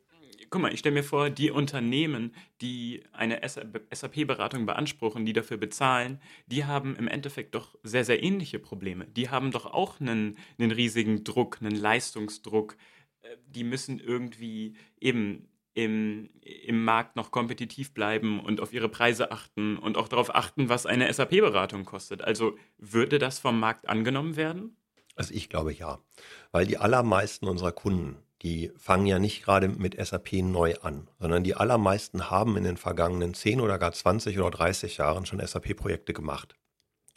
guck mal, ich stelle mir vor, die Unternehmen, die eine SAP-Beratung beanspruchen, die dafür bezahlen, die haben im Endeffekt doch sehr, sehr ähnliche Probleme. Die haben doch auch einen, einen riesigen Druck, einen Leistungsdruck die müssen irgendwie eben im, im Markt noch kompetitiv bleiben und auf ihre Preise achten und auch darauf achten, was eine SAP-Beratung kostet. Also würde das vom Markt angenommen werden? Also ich glaube ja, weil die allermeisten unserer Kunden, die fangen ja nicht gerade mit SAP neu an, sondern die allermeisten haben in den vergangenen 10 oder gar 20 oder 30 Jahren schon SAP-Projekte gemacht.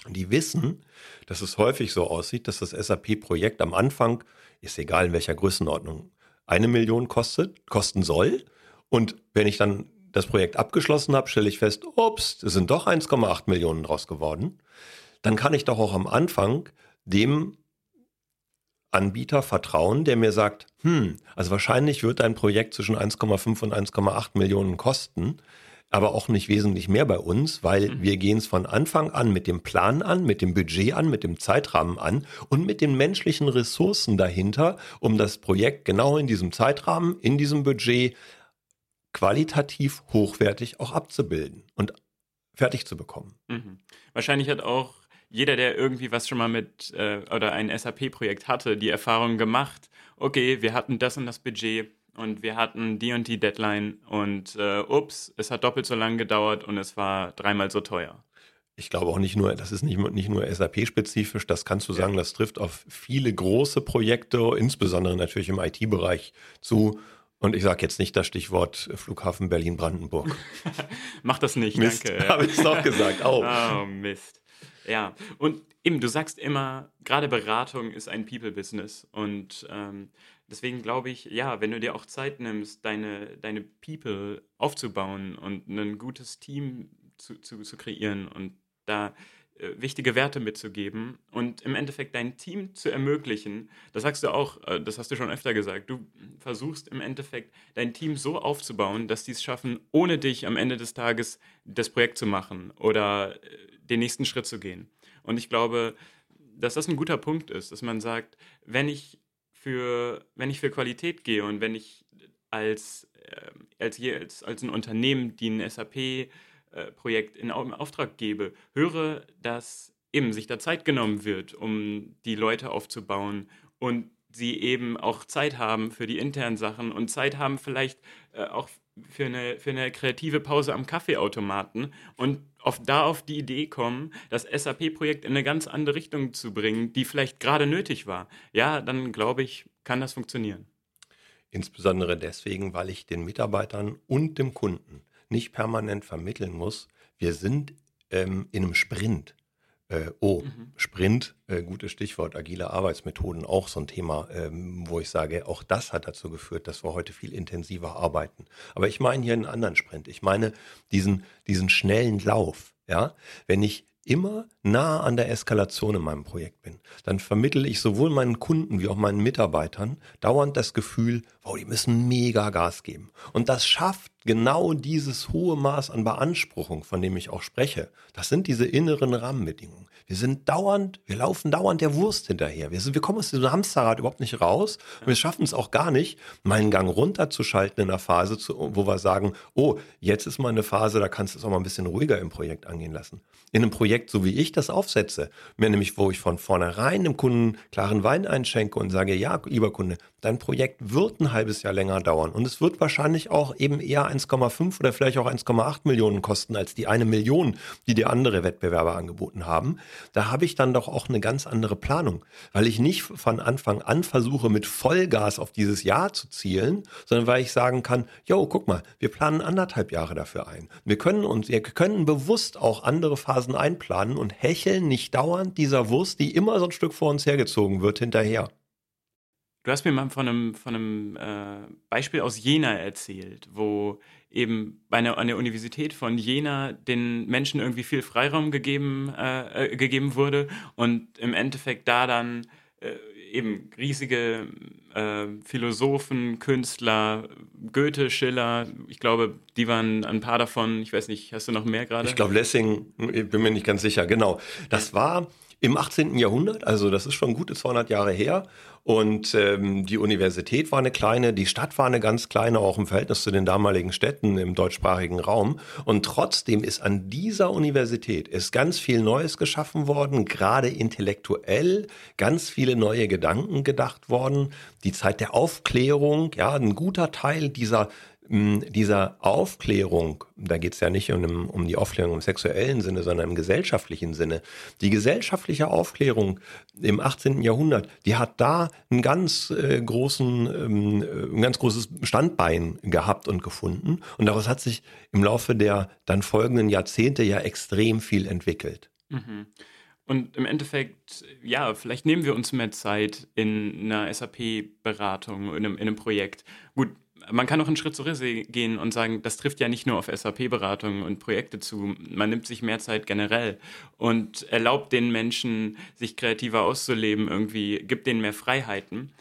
Die wissen, dass es häufig so aussieht, dass das SAP-Projekt am Anfang ist egal in welcher Größenordnung, eine Million kostet, kosten soll. Und wenn ich dann das Projekt abgeschlossen habe, stelle ich fest, ups, es sind doch 1,8 Millionen draus geworden. Dann kann ich doch auch am Anfang dem Anbieter vertrauen, der mir sagt, hm, also wahrscheinlich wird dein Projekt zwischen 1,5 und 1,8 Millionen kosten. aber auch nicht wesentlich mehr bei uns, weil mhm. wir gehen es von Anfang an mit dem Plan an, mit dem Budget an, mit dem Zeitrahmen an und mit den menschlichen Ressourcen dahinter, um das Projekt genau in diesem Zeitrahmen, in diesem Budget qualitativ hochwertig auch abzubilden und fertig zu bekommen. Mhm. Wahrscheinlich hat auch jeder, der irgendwie was schon mal mit äh, oder ein SAP-Projekt hatte, die Erfahrung gemacht, okay, wir hatten das und das Budget und wir hatten die und die Deadline und äh, ups, es hat doppelt so lange gedauert und es war dreimal so teuer. Ich glaube auch nicht nur, das ist nicht, nicht nur SAP-spezifisch, das kannst du sagen, ja. das trifft auf viele große Projekte, insbesondere natürlich im IT-Bereich zu. Und ich sage jetzt nicht das Stichwort Flughafen Berlin-Brandenburg. Mach das nicht, Mist, danke. Habe ich es doch gesagt, auch. Oh, Mist. Ja, und eben, du sagst immer, gerade Beratung ist ein People-Business. Und ähm, deswegen glaube ich, ja, wenn du dir auch Zeit nimmst, deine, deine People aufzubauen und ein gutes Team zu, zu, zu kreieren und da äh, wichtige Werte mitzugeben und im Endeffekt dein Team zu ermöglichen. Das sagst du auch, äh, das hast du schon öfter gesagt. Du versuchst im Endeffekt dein Team so aufzubauen, dass die es schaffen, ohne dich am Ende des Tages das Projekt zu machen oder äh, den nächsten Schritt zu gehen. Und ich glaube, dass das ein guter Punkt ist, dass man sagt, wenn ich für, wenn ich für Qualität gehe und wenn ich als, als, als, als ein Unternehmen, die ein SAP äh, in Auftrag gebe, höre, dass eben sich da Zeit genommen wird, um die Leute aufzubauen und sie eben auch Zeit haben für die internen Sachen und Zeit haben vielleicht äh, auch für eine, für eine kreative Pause am Kaffeeautomaten und auf, da auf die Idee kommen, das SAP-Projekt in eine ganz andere Richtung zu bringen, die vielleicht gerade nötig war, ja, dann glaube ich, kann das funktionieren. Insbesondere deswegen, weil ich den Mitarbeitern und dem Kunden nicht permanent vermitteln muss, wir sind ähm, in einem Sprint. Äh, oh, mhm. Sprint, äh, gutes Stichwort, agile Arbeitsmethoden, auch so ein Thema, ähm, wo ich sage, auch das hat dazu geführt, dass wir heute viel intensiver arbeiten. Aber ich meine hier einen anderen Sprint. Ich meine diesen, diesen schnellen Lauf. Ja, wenn ich immer nah an der Eskalation in meinem Projekt bin, dann vermittle ich sowohl meinen Kunden wie auch meinen Mitarbeitern dauernd das Gefühl, wow, die müssen mega Gas geben. Und das schafft genau dieses hohe Maß an Beanspruchung, von dem ich auch spreche. Das sind diese inneren Rahmenbedingungen. Wir sind dauernd, wir laufen dauernd der Wurst hinterher. Wir, sind, wir kommen aus diesem Hamsterrad überhaupt nicht raus. Und wir schaffen es auch gar nicht, meinen Gang runterzuschalten in einer Phase, wo wir sagen, oh, jetzt ist mal eine Phase, da kannst du es auch mal ein bisschen ruhiger im Projekt angehen lassen. In einem Projekt, so wie ich das aufsetze, mir nämlich, wo ich von vornherein dem Kunden klaren Wein einschenke und sage, ja, lieber Kunde, dein Projekt wird ein halbes Jahr länger dauern und es wird wahrscheinlich auch eben eher 1,5 oder vielleicht auch 1,8 Millionen kosten als die eine Million, die dir andere Wettbewerber angeboten haben. Da habe ich dann doch auch eine ganz andere Planung, weil ich nicht von Anfang an versuche, mit Vollgas auf dieses Jahr zu zielen, sondern weil ich sagen kann, jo, guck mal, wir planen anderthalb Jahre dafür ein. Wir können uns, wir können bewusst auch andere Phasen einplanen und hecheln nicht dauernd dieser Wurst, die immer so ein Stück vor uns hergezogen wird, hinterher. Du hast mir mal von einem, von einem äh, Beispiel aus Jena erzählt, wo eben bei einer, an der Universität von Jena den Menschen irgendwie viel Freiraum gegeben, äh, äh, gegeben wurde und im Endeffekt da dann äh, eben riesige äh, Philosophen, Künstler, Goethe, Schiller, ich glaube, die waren ein paar davon, ich weiß nicht, hast du noch mehr gerade? Ich glaube, Lessing, ich bin mir nicht ganz sicher, genau. Das war im 18. Jahrhundert, also das ist schon gute 200 Jahre her. Und ähm, die Universität war eine kleine, die Stadt war eine ganz kleine, auch im Verhältnis zu den damaligen Städten im deutschsprachigen Raum. Und trotzdem ist an dieser Universität ist ganz viel Neues geschaffen worden, gerade intellektuell, ganz viele neue Gedanken gedacht worden. Die Zeit der Aufklärung, ja, ein guter Teil dieser dieser Aufklärung, da geht es ja nicht um, um, die Aufklärung im sexuellen Sinne, sondern im gesellschaftlichen Sinne. Die gesellschaftliche Aufklärung im 18. Jahrhundert, die hat da einen ganz äh, großen, ähm, ein ganz großes Standbein gehabt und gefunden. Und daraus hat sich im Laufe der dann folgenden Jahrzehnte ja extrem viel entwickelt. Mhm. Und im Endeffekt, ja, vielleicht nehmen wir uns mehr Zeit in einer SAP-Beratung, in in einem Projekt. Gut, man kann auch einen Schritt zurück gehen und sagen, das trifft ja nicht nur auf SAP-Beratungen und Projekte zu. Man nimmt sich mehr Zeit generell und erlaubt den Menschen, sich kreativer auszuleben, irgendwie, gibt denen mehr Freiheiten.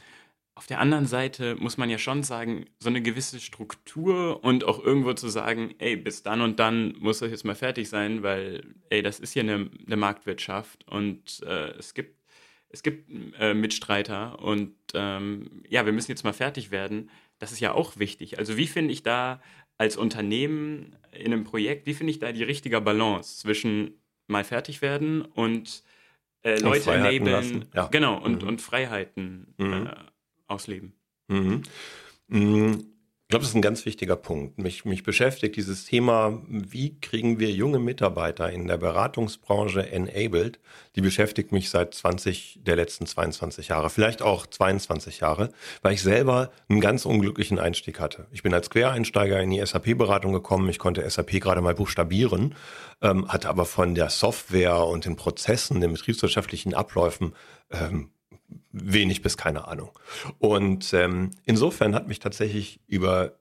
auf der anderen Seite muss man ja schon sagen, so eine gewisse Struktur und auch irgendwo zu sagen, ey, bis dann und dann muss das jetzt mal fertig sein, weil, ey, das ist ja eine, eine Marktwirtschaft und äh, es gibt, es gibt äh, Mitstreiter und ähm, ja, wir müssen jetzt mal fertig werden. Das ist ja auch wichtig. Also wie finde ich da als Unternehmen in einem Projekt, wie finde ich da die richtige Balance zwischen mal fertig werden und äh, Leute enablen, ja. genau, und, mhm. und Freiheiten mhm. äh, ausleben. Mhm. Ich glaube, das ist ein ganz wichtiger Punkt. Mich, mich beschäftigt dieses Thema, wie kriegen wir junge Mitarbeiter in der Beratungsbranche enabled? Die beschäftigt mich seit 20 der letzten 22 Jahre, vielleicht auch 22 Jahre, weil ich selber einen ganz unglücklichen Einstieg hatte. Ich bin als Quereinsteiger in die SAP-Beratung gekommen. Ich konnte SAP gerade mal buchstabieren, ähm, hatte aber von der Software und den Prozessen, den betriebswirtschaftlichen Abläufen ähm, wenig bis keine Ahnung. Und ähm, insofern hat mich tatsächlich über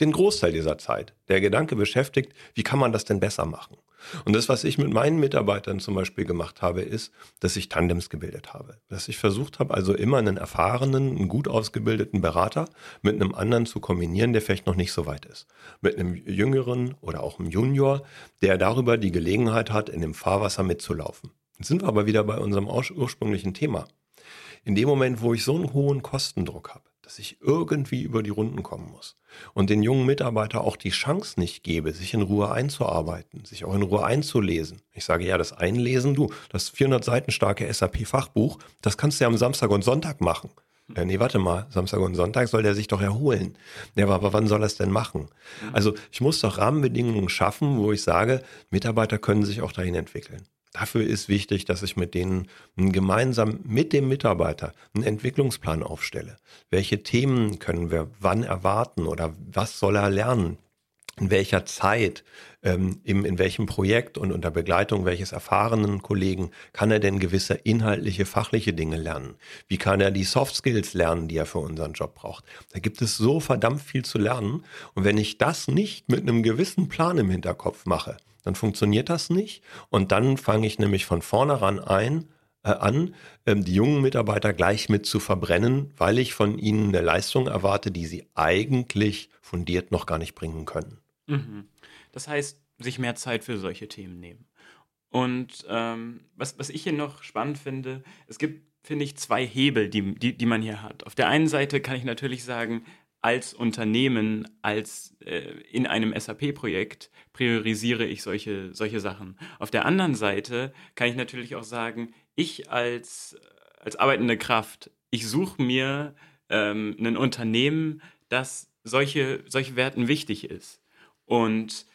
den Großteil dieser Zeit der Gedanke beschäftigt, wie kann man das denn besser machen? Und das, was ich mit meinen Mitarbeitern zum Beispiel gemacht habe, ist, dass ich Tandems gebildet habe. Dass ich versucht habe, also immer einen erfahrenen, einen gut ausgebildeten Berater mit einem anderen zu kombinieren, der vielleicht noch nicht so weit ist. Mit einem Jüngeren oder auch einem Junior, der darüber die Gelegenheit hat, in dem Fahrwasser mitzulaufen. Jetzt sind wir aber wieder bei unserem ursprünglichen Thema. In dem Moment, wo ich so einen hohen Kostendruck habe, dass ich irgendwie über die Runden kommen muss und den jungen Mitarbeiter auch die Chance nicht gebe, sich in Ruhe einzuarbeiten, sich auch in Ruhe einzulesen. Ich sage ja, das Einlesen, du, das 400 Seiten starke SAP-Fachbuch, das kannst du ja am Samstag und Sonntag machen. Ja, nee, warte mal, Samstag und Sonntag soll der sich doch erholen. Ja, aber wann soll er es denn machen? Also ich muss doch Rahmenbedingungen schaffen, wo ich sage, Mitarbeiter können sich auch dahin entwickeln. Dafür ist wichtig, dass ich mit denen gemeinsam mit dem Mitarbeiter einen Entwicklungsplan aufstelle. Welche Themen können wir wann erwarten oder was soll er lernen? In welcher Zeit, ähm, in welchem Projekt und unter Begleitung welches erfahrenen Kollegen kann er denn gewisse inhaltliche, fachliche Dinge lernen? Wie kann er die Soft Skills lernen, die er für unseren Job braucht? Da gibt es so verdammt viel zu lernen. Und wenn ich das nicht mit einem gewissen Plan im Hinterkopf mache, dann funktioniert das nicht. Und dann fange ich nämlich von vornherein ein, äh, an, ähm, die jungen Mitarbeiter gleich mit zu verbrennen, weil ich von ihnen eine Leistung erwarte, die sie eigentlich fundiert noch gar nicht bringen können. Mhm. Das heißt, sich mehr Zeit für solche Themen nehmen. Und ähm, was, was ich hier noch spannend finde, es gibt, finde ich, zwei Hebel, die, die, die man hier hat. Auf der einen Seite kann ich natürlich sagen, als Unternehmen, als äh, in einem SAP-Projekt priorisiere ich solche, solche Sachen. Auf der anderen Seite kann ich natürlich auch sagen, ich als, als arbeitende Kraft, ich suche mir ähm, ein Unternehmen, das solche, solche Werten wichtig ist. Und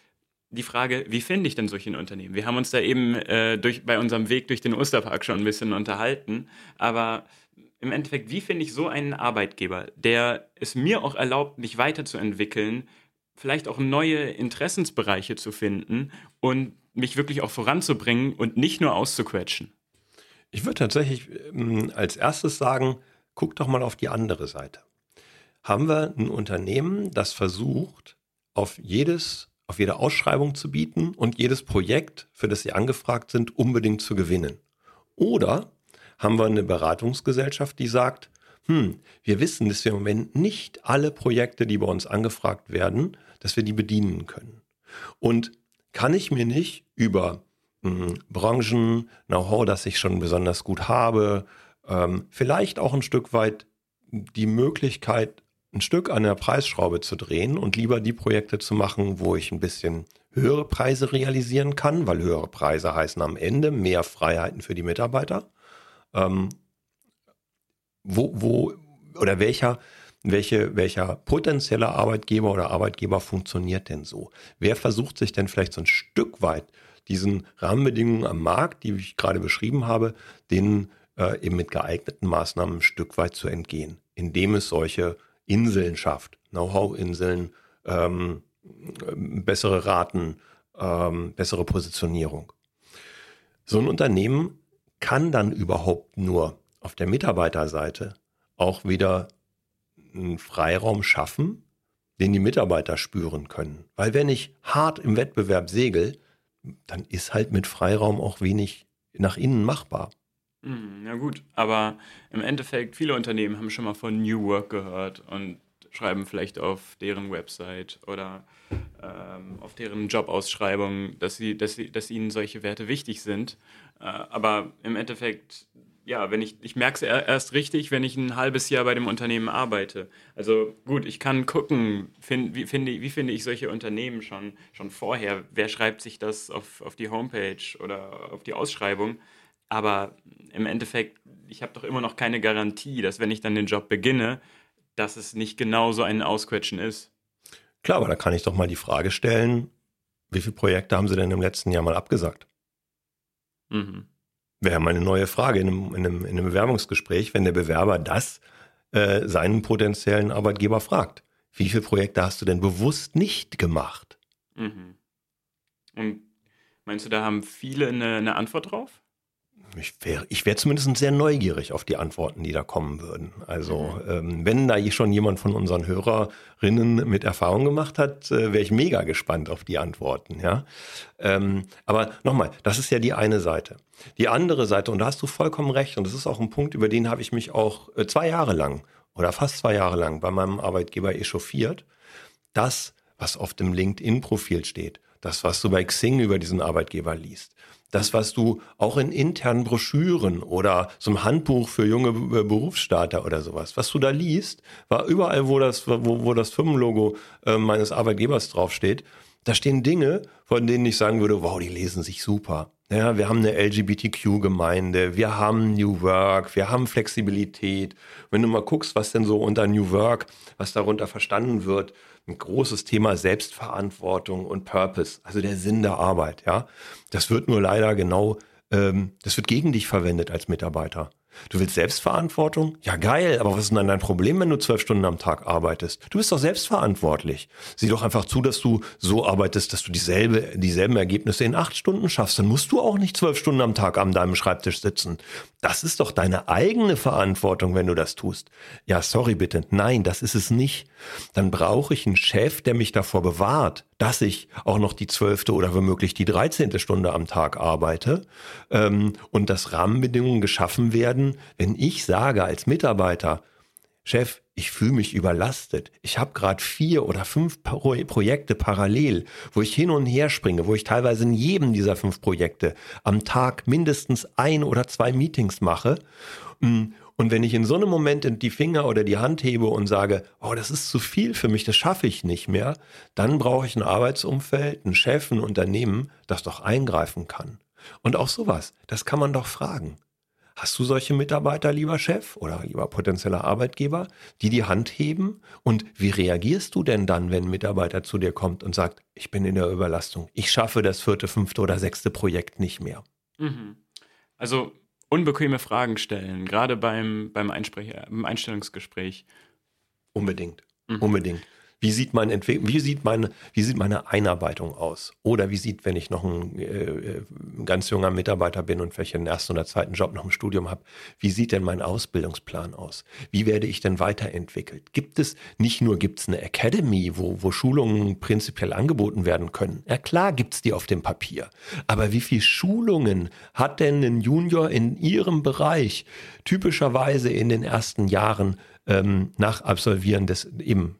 die Frage, wie finde ich denn solche Unternehmen? Wir haben uns da eben äh, durch, bei unserem Weg durch den Osterpark schon ein bisschen unterhalten, aber im Endeffekt, wie finde ich so einen Arbeitgeber, der es mir auch erlaubt, mich weiterzuentwickeln, vielleicht auch neue Interessensbereiche zu finden und mich wirklich auch voranzubringen und nicht nur auszuquetschen? Ich würde tatsächlich ähm, als erstes sagen, guck doch mal auf die andere Seite. Haben wir ein Unternehmen, das versucht, auf jedes, auf jede Ausschreibung zu bieten und jedes Projekt, für das sie angefragt sind, unbedingt zu gewinnen? Oder haben wir eine Beratungsgesellschaft, die sagt, hm, wir wissen, dass wir im Moment nicht alle Projekte, die bei uns angefragt werden, dass wir die bedienen können. Und kann ich mir nicht über hm, Branchen, Know-how, das ich schon besonders gut habe, ähm, vielleicht auch ein Stück weit die Möglichkeit, ein Stück an der Preisschraube zu drehen und lieber die Projekte zu machen, wo ich ein bisschen höhere Preise realisieren kann, weil höhere Preise heißen am Ende mehr Freiheiten für die Mitarbeiter ähm, wo, wo oder welcher, welche, welcher potenzielle Arbeitgeber oder Arbeitgeber funktioniert denn so? Wer versucht sich denn vielleicht so ein Stück weit diesen Rahmenbedingungen am Markt, die ich gerade beschrieben habe, denen äh, eben mit geeigneten Maßnahmen ein Stück weit zu entgehen, indem es solche Inseln schafft, Know-how-Inseln, ähm, bessere Raten, ähm, bessere Positionierung. So ein Unternehmen kann dann überhaupt nur auf der Mitarbeiterseite auch wieder einen Freiraum schaffen, den die Mitarbeiter spüren können. Weil wenn ich hart im Wettbewerb segel, dann ist halt mit Freiraum auch wenig nach innen machbar. Hm, ja gut, aber im Endeffekt, viele Unternehmen haben schon mal von New Work gehört und schreiben vielleicht auf deren Website oder ähm, auf deren Jobausschreibung, dass, sie, dass, sie, dass ihnen solche Werte wichtig sind. Äh, aber im Endeffekt, ja, wenn ich, ich merke es erst richtig, wenn ich ein halbes Jahr bei dem Unternehmen arbeite. Also gut, ich kann gucken, find, wie, finde, wie finde ich solche Unternehmen schon, schon vorher, wer schreibt sich das auf, auf die Homepage oder auf die Ausschreibung. Aber im Endeffekt, ich habe doch immer noch keine Garantie, dass wenn ich dann den Job beginne, dass es nicht genau so ein Ausquetschen ist. Klar, aber da kann ich doch mal die Frage stellen, wie viele Projekte haben Sie denn im letzten Jahr mal abgesagt? Mhm. Wäre mal eine neue Frage in einem, in, einem, in einem, Bewerbungsgespräch, wenn der Bewerber das äh, seinen potenziellen Arbeitgeber fragt. Wie viele Projekte hast du denn bewusst nicht gemacht? Mhm. Und meinst du, da haben viele eine, eine Antwort drauf? Ich wäre ich wär zumindest sehr neugierig auf die Antworten, die da kommen würden. Also mhm. ähm, wenn da schon jemand von unseren Hörerinnen mit Erfahrung gemacht hat, äh, wäre ich mega gespannt auf die Antworten. Ja, ähm, aber nochmal, das ist ja die eine Seite. Die andere Seite, und da hast du vollkommen recht, und das ist auch ein Punkt, über den habe ich mich auch äh, zwei Jahre lang oder fast zwei Jahre lang bei meinem Arbeitgeber echauffiert, das, was auf dem LinkedIn-Profil steht, das, was du bei Xing über diesen Arbeitgeber liest, das, was du auch in internen Broschüren oder so einem Handbuch für junge Berufsstarter oder sowas, was du da liest, war überall, wo das, wo, wo das Firmenlogo äh, meines Arbeitgebers draufsteht, da stehen Dinge, von denen ich sagen würde, wow, die lesen sich super. Ja, wir haben eine LGBTQ-Gemeinde, wir haben New Work, wir haben Flexibilität. Wenn du mal guckst, was denn so unter New Work, was darunter verstanden wird, ein großes Thema Selbstverantwortung und Purpose, also der Sinn der Arbeit, ja. Das wird nur leider genau, ähm, das wird gegen dich verwendet als Mitarbeiter. Du willst Selbstverantwortung? Ja, geil, aber was ist denn dein Problem, wenn du zwölf Stunden am Tag arbeitest? Du bist doch selbstverantwortlich. Sieh doch einfach zu, dass du so arbeitest, dass du dieselbe, dieselben Ergebnisse in acht Stunden schaffst. Dann musst du auch nicht zwölf Stunden am Tag an deinem Schreibtisch sitzen. Das ist doch deine eigene Verantwortung, wenn du das tust. Ja, sorry bitte. Nein, das ist es nicht. Dann brauche ich einen Chef, der mich davor bewahrt, dass ich auch noch die zwölfte oder womöglich die dreizehnte Stunde am Tag arbeite ähm, und dass Rahmenbedingungen geschaffen werden, wenn ich sage als Mitarbeiter, Chef, ich fühle mich überlastet. Ich habe gerade vier oder fünf Pro Projekte parallel, wo ich hin und her springe, wo ich teilweise in jedem dieser fünf Projekte am Tag mindestens ein oder zwei Meetings mache. Mm, und wenn ich in so einem Moment die Finger oder die Hand hebe und sage, oh, das ist zu viel für mich, das schaffe ich nicht mehr, dann brauche ich ein Arbeitsumfeld, einen Chef, ein Unternehmen, das doch eingreifen kann. Und auch sowas, das kann man doch fragen. Hast du solche Mitarbeiter, lieber Chef oder lieber potenzieller Arbeitgeber, die die Hand heben? Und wie reagierst du denn dann, wenn ein Mitarbeiter zu dir kommt und sagt, ich bin in der Überlastung, ich schaffe das vierte, fünfte oder sechste Projekt nicht mehr? Mhm. Also unbequeme Fragen stellen, gerade beim, beim, beim Einstellungsgespräch. Unbedingt. Mhm. Unbedingt. Wie sieht, mein Entwick wie, sieht meine, wie sieht meine Einarbeitung aus? Oder wie sieht, wenn ich noch ein, äh, ein ganz junger Mitarbeiter bin und vielleicht einen ersten oder zweiten Job noch im Studium habe, wie sieht denn mein Ausbildungsplan aus? Wie werde ich denn weiterentwickelt? Gibt es nicht nur gibt's eine Academy, wo, wo Schulungen prinzipiell angeboten werden können? Ja klar gibt's die auf dem Papier. Aber wie viele Schulungen hat denn ein Junior in Ihrem Bereich typischerweise in den ersten Jahren ähm, nach Absolvieren des eben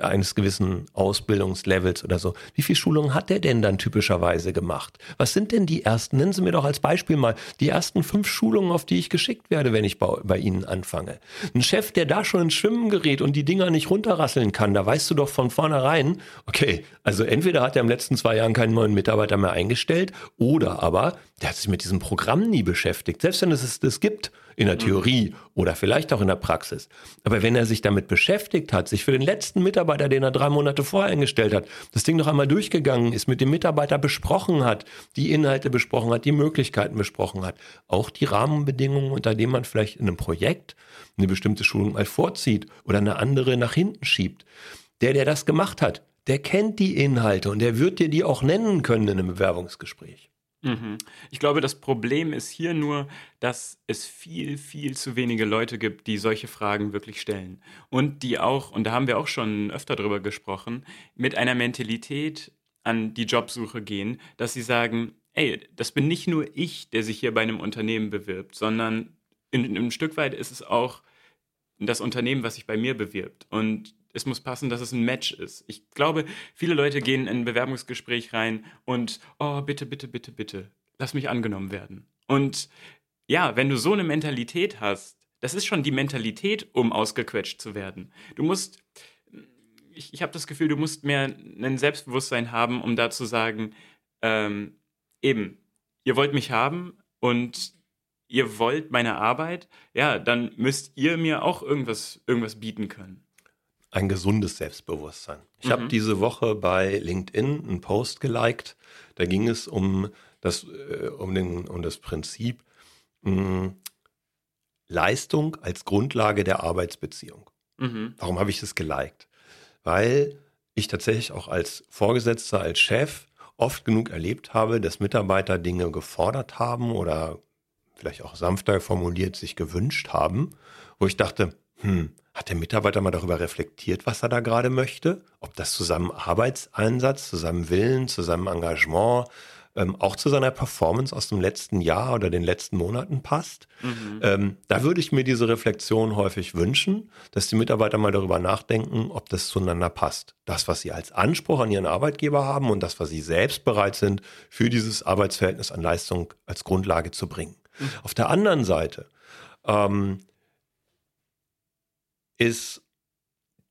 eines gewissen Ausbildungslevels oder so. Wie viel Schulungen hat der denn dann typischerweise gemacht? Was sind denn die ersten? Nennen Sie mir doch als Beispiel mal die ersten fünf Schulungen, auf die ich geschickt werde, wenn ich bei, bei Ihnen anfange. Ein Chef, der da schon ins Schwimmen gerät und die Dinger nicht runterrasseln kann, da weißt du doch von vornherein, okay, also entweder hat er im letzten zwei Jahren keinen neuen Mitarbeiter mehr eingestellt oder aber der hat sich mit diesem Programm nie beschäftigt. Selbst wenn es es das gibt, in der Theorie oder vielleicht auch in der Praxis. Aber wenn er sich damit beschäftigt hat, sich für den letzten Mitarbeiter, den er drei Monate vorher eingestellt hat, das Ding noch einmal durchgegangen ist, mit dem Mitarbeiter besprochen hat, die Inhalte besprochen hat, die Möglichkeiten besprochen hat, auch die Rahmenbedingungen, unter denen man vielleicht in einem Projekt eine bestimmte Schulung mal vorzieht oder eine andere nach hinten schiebt. Der, der das gemacht hat, der kennt die Inhalte und der wird dir die auch nennen können in einem Bewerbungsgespräch. Mhm. Ich glaube, das Problem ist hier nur, dass es viel, viel zu wenige Leute gibt, die solche Fragen wirklich stellen. Und die auch, und da haben wir auch schon öfter drüber gesprochen, mit einer Mentalität an die Jobsuche gehen, dass sie sagen, ey, das bin nicht nur ich, der sich hier bei einem Unternehmen bewirbt, sondern in, in einem Stück weit ist es auch das Unternehmen, was sich bei mir bewirbt. Und es muss passen, dass es ein Match ist. Ich glaube, viele Leute gehen in ein Bewerbungsgespräch rein und, oh, bitte, bitte, bitte, bitte, lass mich angenommen werden. Und ja, wenn du so eine Mentalität hast, das ist schon die Mentalität, um ausgequetscht zu werden. Du musst, ich, ich habe das Gefühl, du musst mehr ein Selbstbewusstsein haben, um da zu sagen, ähm, eben, ihr wollt mich haben und ihr wollt meine Arbeit, ja, dann müsst ihr mir auch irgendwas, irgendwas bieten können. Ein gesundes Selbstbewusstsein. Ich mhm. habe diese Woche bei LinkedIn einen Post geliked. Da ging es um das, äh, um, den, um das Prinzip mh, hm, Leistung als Grundlage der Arbeitsbeziehung. Mhm. Warum habe ich das geliked? Weil ich tatsächlich auch als Vorgesetzter, als Chef oft genug erlebt habe, dass Mitarbeiter Dinge gefordert haben oder vielleicht auch sanfter formuliert sich gewünscht haben, wo ich dachte, hm, hat der Mitarbeiter mal darüber reflektiert, was er da gerade möchte? Ob das zu seinem Arbeitseinsatz, zu seinem Willen, zu seinem Engagement, ähm, auch zu seiner Performance aus dem letzten Jahr oder den letzten Monaten passt. Mhm. Ähm, da würde ich mir diese Reflexion häufig wünschen, dass die Mitarbeiter mal darüber nachdenken, ob das zueinander passt. Das, was sie als Anspruch an ihren Arbeitgeber haben und das, was sie selbst bereit sind, für dieses Arbeitsverhältnis an Leistung als Grundlage zu bringen. Mhm. Auf der anderen Seite ähm, ist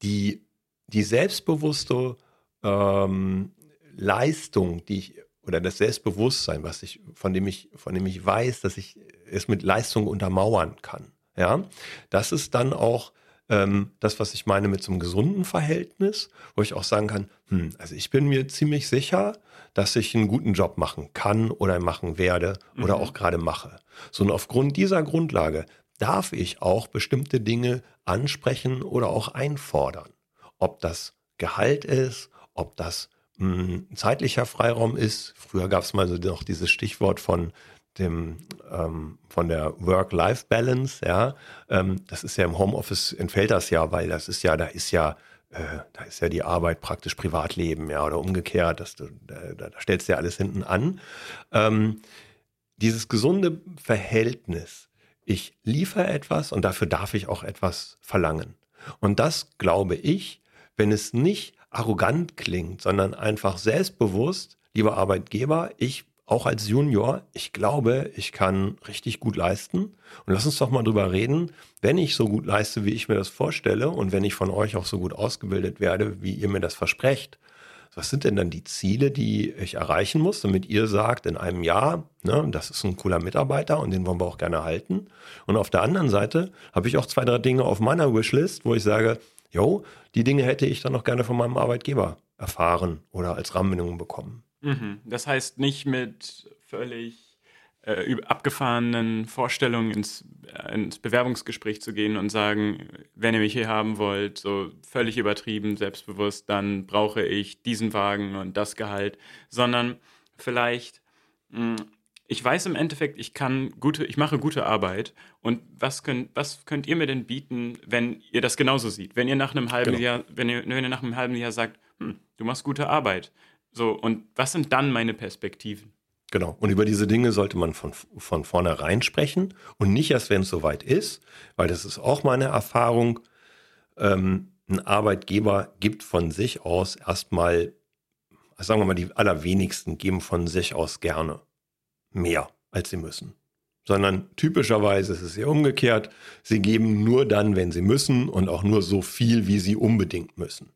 die, die selbstbewusste ähm, Leistung, die ich oder das Selbstbewusstsein, was ich, von dem ich, von dem ich weiß, dass ich es mit Leistung untermauern kann. Ja, das ist dann auch ähm, das, was ich meine mit so einem gesunden Verhältnis, wo ich auch sagen kann, hm, also ich bin mir ziemlich sicher, dass ich einen guten Job machen kann oder machen werde oder mhm. auch gerade mache. So und aufgrund dieser Grundlage darf ich auch bestimmte Dinge ansprechen oder auch einfordern. Ob das Gehalt ist, ob das ein zeitlicher Freiraum ist. Früher gab es mal so noch dieses Stichwort von dem ähm, von der Work-Life-Balance, ja. Ähm, das ist ja im Homeoffice entfällt das ja, weil das ist ja, da ist ja, äh, da ist ja die Arbeit praktisch Privatleben, ja, oder umgekehrt, das, da, da, da stellst du ja alles hinten an. Ähm, dieses gesunde Verhältnis, ich liefere etwas und dafür darf ich auch etwas verlangen. Und das glaube ich, wenn es nicht arrogant klingt, sondern einfach selbstbewusst, lieber Arbeitgeber, ich auch als Junior, ich glaube, ich kann richtig gut leisten. Und lass uns doch mal drüber reden, wenn ich so gut leiste, wie ich mir das vorstelle und wenn ich von euch auch so gut ausgebildet werde, wie ihr mir das versprecht, was sind denn dann die Ziele, die ich erreichen muss, damit ihr sagt, in einem Jahr, ne, das ist ein cooler Mitarbeiter und den wollen wir auch gerne halten. Und auf der anderen Seite habe ich auch zwei, drei Dinge auf meiner Wishlist, wo ich sage, jo, die Dinge hätte ich dann noch gerne von meinem Arbeitgeber erfahren oder als Rahmenbedingungen bekommen. Mhm. Das heißt nicht mit völlig äh, abgefahrenen Vorstellungen ins, ins Bewerbungsgespräch zu gehen und sagen, wenn ihr mich hier haben wollt, so völlig übertrieben, selbstbewusst, dann brauche ich diesen Wagen und das Gehalt, sondern vielleicht hm, ich weiß im Endeffekt, ich kann gute, ich mache gute Arbeit. Und was könnt, was könnt ihr mir denn bieten, wenn ihr das genauso seht? Wenn ihr nach einem halben genau. Jahr, wenn ihr, wenn ihr nach einem halben Jahr sagt, hm, du machst gute Arbeit. So, und was sind dann meine Perspektiven? Genau. Und über diese Dinge sollte man von, von vornherein sprechen und nicht erst, wenn es soweit ist, weil das ist auch meine Erfahrung. Ähm, ein Arbeitgeber gibt von sich aus erstmal, sagen wir mal, die allerwenigsten geben von sich aus gerne mehr, als sie müssen. Sondern typischerweise ist es ja umgekehrt. Sie geben nur dann, wenn sie müssen und auch nur so viel, wie sie unbedingt müssen.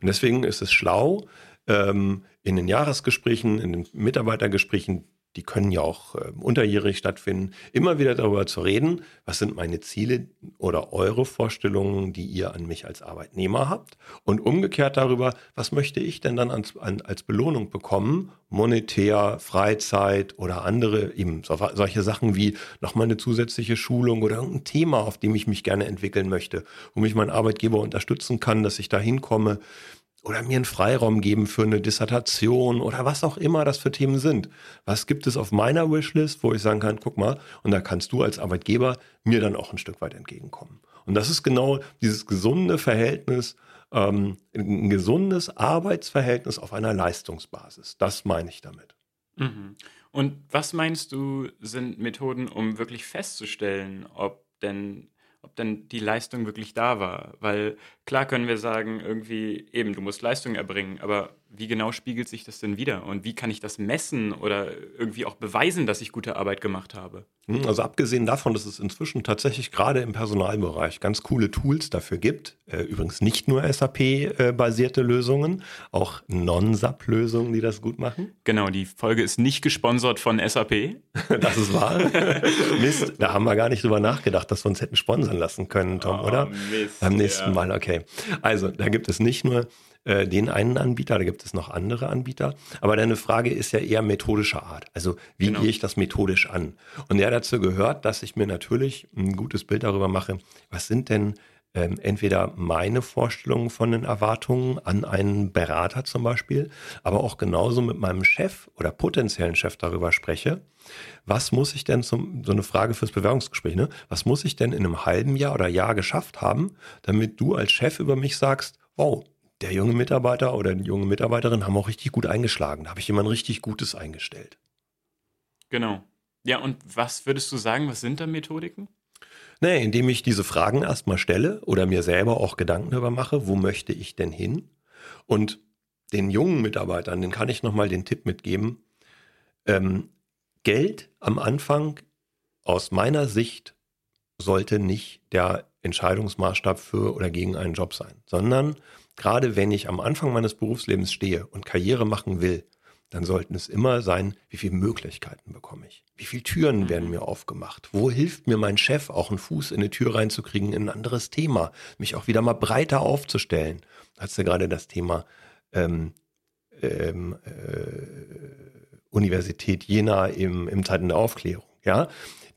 Und deswegen ist es schlau, ähm, in den Jahresgesprächen, in den Mitarbeitergesprächen die können ja auch äh, unterjährig stattfinden, immer wieder darüber zu reden, was sind meine Ziele oder eure Vorstellungen, die ihr an mich als Arbeitnehmer habt. Und umgekehrt darüber, was möchte ich denn dann als, an, als Belohnung bekommen, monetär, Freizeit oder andere eben so, solche Sachen wie nochmal eine zusätzliche Schulung oder irgendein Thema, auf dem ich mich gerne entwickeln möchte, wo mich mein Arbeitgeber unterstützen kann, dass ich da hinkomme oder mir einen Freiraum geben für eine Dissertation oder was auch immer das für Themen sind. Was gibt es auf meiner Wishlist, wo ich sagen kann, guck mal, und da kannst du als Arbeitgeber mir dann auch ein Stück weit entgegenkommen. Und das ist genau dieses gesunde Verhältnis, ähm, ein gesundes Arbeitsverhältnis auf einer Leistungsbasis. Das meine ich damit. Mhm. Und was meinst du, sind Methoden, um wirklich festzustellen, ob denn ob denn die Leistung wirklich da war. Weil klar können wir sagen, irgendwie eben, du musst Leistung erbringen, aber wie genau spiegelt sich das denn wieder? Und wie kann ich das messen oder irgendwie auch beweisen, dass ich gute Arbeit gemacht habe? Hm, also abgesehen davon, dass es inzwischen tatsächlich gerade im Personalbereich ganz coole Tools dafür gibt, äh, übrigens nicht nur SAP-basierte äh, Lösungen, auch Non-SAP-Lösungen, die das gut machen. Genau, die Folge ist nicht gesponsert von SAP. das ist wahr. Mist, da haben wir gar nicht drüber nachgedacht, dass wir uns hätten sponsern lassen können, Tom, oh, oder? Mist, Beim nächsten ja. Mal, okay. Also, da gibt es nicht nur äh, den einen Anbieter, da gibt es noch andere Anbieter. Aber deine Frage ist ja eher methodischer Art. Also wie genau. gehe ich das methodisch an? Und ja, dazu gehört, dass ich mir natürlich ein gutes Bild darüber mache, was sind denn ähm, entweder meine Vorstellungen von den Erwartungen an einen Berater zum Beispiel, aber auch genauso mit meinem Chef oder potenziellen Chef darüber spreche. Was muss ich denn zum, so eine Frage fürs Bewerbungsgespräch, ne? Was muss ich denn in einem halben Jahr oder Jahr geschafft haben, damit du als Chef über mich sagst, wow, der junge Mitarbeiter oder die junge Mitarbeiterin haben auch richtig gut eingeschlagen. Da habe ich jemand richtig Gutes eingestellt. Genau. Ja, und was würdest du sagen, was sind da Methodiken? Naja, indem ich diese Fragen erstmal stelle oder mir selber auch Gedanken darüber mache, wo möchte ich denn hin? Und den jungen Mitarbeitern, den kann ich nochmal den Tipp mitgeben. Ähm, Geld am Anfang aus meiner Sicht sollte nicht der Entscheidungsmaßstab für oder gegen einen Job sein, sondern gerade wenn ich am Anfang meines Berufslebens stehe und Karriere machen will, dann sollten es immer sein, wie viele Möglichkeiten bekomme ich? Wie viele Türen mhm. werden mir aufgemacht? Wo hilft mir mein Chef, auch einen Fuß in eine Tür reinzukriegen in ein anderes Thema, mich auch wieder mal breiter aufzustellen? Hast du gerade das Thema ähm, ähm, äh, Universität Jena im, im Zeiten der Aufklärung. Ja,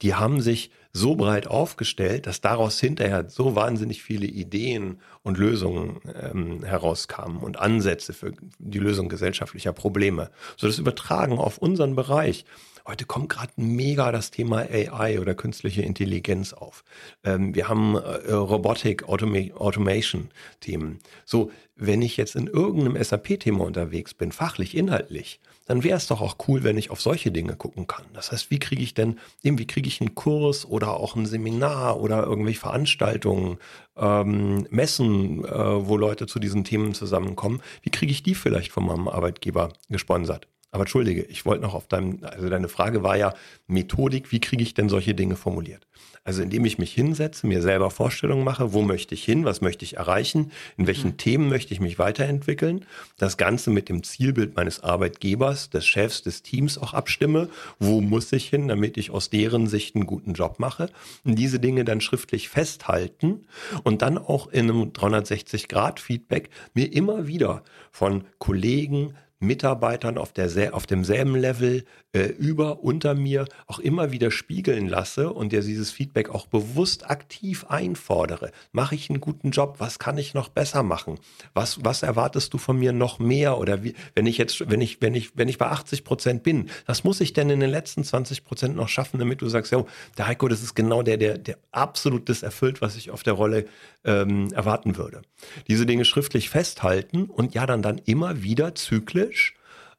die haben sich so breit aufgestellt, dass daraus hinterher so wahnsinnig viele Ideen und Lösungen ähm, herauskamen und Ansätze für die Lösung gesellschaftlicher Probleme. So das Übertragen auf unseren Bereich. Heute kommt gerade mega das Thema AI oder künstliche Intelligenz auf. Ähm, wir haben äh, Robotik, Automa Automation-Themen. So, wenn ich jetzt in irgendeinem SAP-Thema unterwegs bin, fachlich, inhaltlich, dann wäre es doch auch cool, wenn ich auf solche Dinge gucken kann. Das heißt, wie kriege ich denn, wie kriege ich einen Kurs oder auch ein Seminar oder irgendwelche Veranstaltungen, ähm, Messen, äh, wo Leute zu diesen Themen zusammenkommen, wie kriege ich die vielleicht von meinem Arbeitgeber gesponsert? Aber entschuldige, ich wollte noch auf deinem, also deine Frage war ja Methodik, wie kriege ich denn solche Dinge formuliert? Also indem ich mich hinsetze, mir selber Vorstellungen mache, wo möchte ich hin, was möchte ich erreichen, in welchen mhm. Themen möchte ich mich weiterentwickeln, das Ganze mit dem Zielbild meines Arbeitgebers, des Chefs, des Teams auch abstimme, wo muss ich hin, damit ich aus deren Sicht einen guten Job mache und diese Dinge dann schriftlich festhalten und dann auch in einem 360-Grad-Feedback mir immer wieder von Kollegen, Mitarbeitern auf, der, auf demselben Level äh, über, unter mir auch immer wieder spiegeln lasse und dir dieses Feedback auch bewusst aktiv einfordere. Mache ich einen guten Job? Was kann ich noch besser machen? Was, was erwartest du von mir noch mehr? Oder wie, wenn ich jetzt, wenn ich, wenn ich, wenn ich bei 80 Prozent bin, was muss ich denn in den letzten 20 Prozent noch schaffen, damit du sagst, ja, der Heiko, das ist genau der, der, der absolut das erfüllt, was ich auf der Rolle ähm, erwarten würde. Diese Dinge schriftlich festhalten und ja, dann, dann immer wieder zyklisch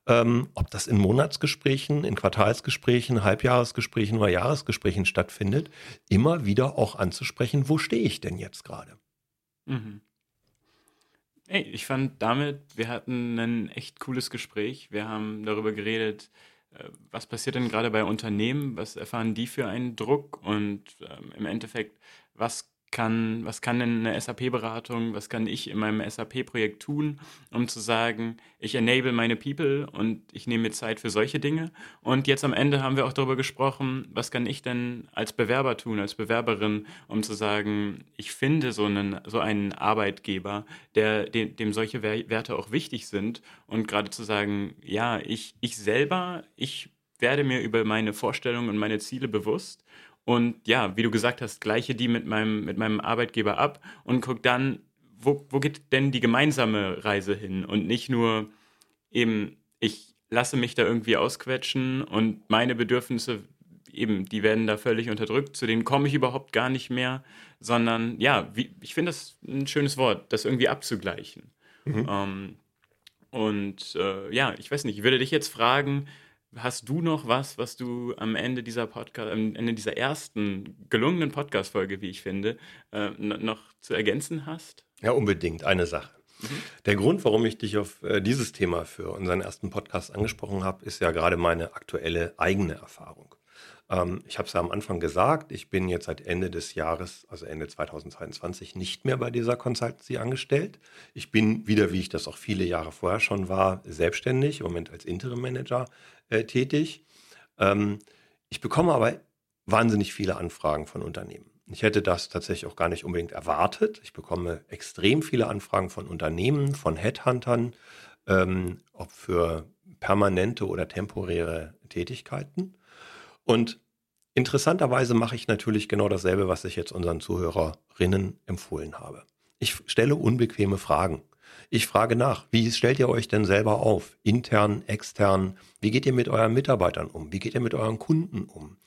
ähm, ob das in Monatsgesprächen, in Quartalsgesprächen, Halbjahresgesprächen oder Jahresgesprächen stattfindet, immer wieder auch anzusprechen, wo stehe ich denn jetzt gerade? Mhm. Ey, ich fand damit, wir hatten ein echt cooles Gespräch. Wir haben darüber geredet, äh, was passiert denn gerade bei Unternehmen, was erfahren die für einen Druck und ähm, im Endeffekt, was kann, was kann denn eine SAP-Beratung, was kann ich in meinem SAP-Projekt tun, um zu sagen, ich enable meine People und ich nehme mir Zeit für solche Dinge. Und jetzt am Ende haben wir auch darüber gesprochen, was kann ich denn als Bewerber tun, als Bewerberin, um zu sagen, ich finde so einen, so einen Arbeitgeber, der, dem, dem solche Werte auch wichtig sind und gerade zu sagen, ja, ich, ich selber, ich werde mir über meine Vorstellungen und meine Ziele bewusst und ja, wie du gesagt hast, gleiche die mit meinem, mit meinem Arbeitgeber ab und guck dann, wo, wo geht denn die gemeinsame Reise hin? Und nicht nur eben, ich lasse mich da irgendwie ausquetschen und meine Bedürfnisse eben, die werden da völlig unterdrückt, zu denen komme ich überhaupt gar nicht mehr, sondern ja, wie, ich finde das ein schönes Wort, das irgendwie abzugleichen. Mhm. Ähm, und äh, ja, ich weiß nicht, ich würde dich jetzt fragen, Hast du noch was, was du am Ende dieser Podcast, am Ende dieser ersten gelungenen Podcast-Folge, wie ich finde, äh, noch zu ergänzen hast? Ja, unbedingt. Eine Sache. Mhm. Der Grund, warum ich dich auf äh, dieses Thema für unseren ersten Podcast angesprochen habe, ist ja gerade meine aktuelle eigene Erfahrung. Ähm, ich habe es ja am Anfang gesagt, ich bin jetzt seit Ende des Jahres, also Ende 2022, nicht mehr bei dieser Consultancy angestellt. Ich bin wieder, wie ich das auch viele Jahre vorher schon war, selbstständig, im Moment als Interim Manager äh, tätig. Ähm, ich bekomme aber wahnsinnig viele Anfragen von Unternehmen. Ich hätte das tatsächlich auch gar nicht unbedingt erwartet. Ich bekomme extrem viele Anfragen von Unternehmen, von Headhuntern, ähm, ob für permanente oder temporäre Tätigkeiten. Und interessanterweise mache ich natürlich genau dasselbe, was ich jetzt unseren Zuhörerinnen empfohlen habe. Ich stelle unbequeme Fragen. Ich frage nach, wie stellt ihr euch denn selber auf? Intern, extern? Wie geht ihr mit euren Mitarbeitern um? Wie geht ihr mit euren Kunden um?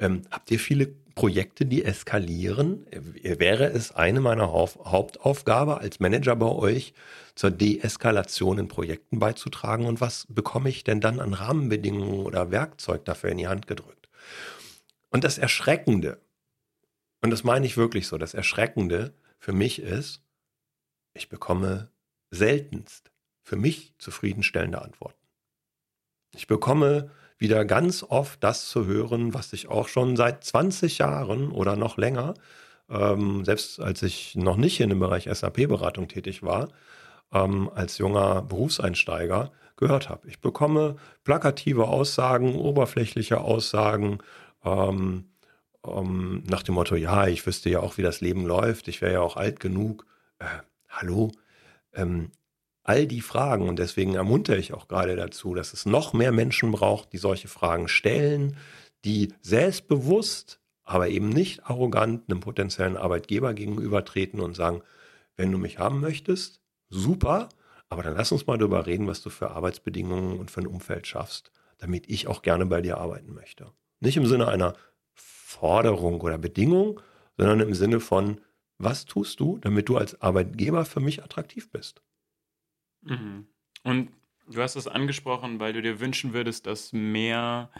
Ähm, habt ihr viele Projekte, die eskalieren? Wäre es eine meiner Hauptaufgabe als Manager bei euch, zur Deeskalation in Projekten beizutragen? Und was bekomme ich denn dann an Rahmenbedingungen oder Werkzeug dafür in die Hand gedrückt? Und das Erschreckende, und das meine ich wirklich so, das Erschreckende für mich ist, ich bekomme seltenst für mich zufriedenstellende Antworten. Ich bekomme wieder ganz oft das zu hören, was ich auch schon seit 20 Jahren oder noch länger, ähm, selbst als ich noch nicht in dem Bereich SAP-Beratung tätig war, ähm, als junger Berufseinsteiger gehört habe. Ich bekomme plakative Aussagen, oberflächliche Aussagen, ähm, ähm, nach dem Motto, ja, ich wüsste ja auch, wie das Leben läuft, ich wäre ja auch alt genug. Äh, hallo? Ähm, all die Fragen, und deswegen ermuntere ich auch gerade dazu, dass es noch mehr Menschen braucht, die solche Fragen stellen, die selbstbewusst, aber eben nicht arrogant einem potenziellen Arbeitgeber gegenübertreten und sagen, wenn du mich haben möchtest, super, aber dann lass uns mal darüber reden, was du für Arbeitsbedingungen und für ein Umfeld schaffst, damit ich auch gerne bei dir arbeiten möchte. Nicht im Sinne einer Forderung oder Bedingung, sondern im Sinne von, was tust du, damit du als Arbeitgeber für mich attraktiv bist? Mhm. Und du hast es angesprochen, weil du dir wünschen würdest, dass mehr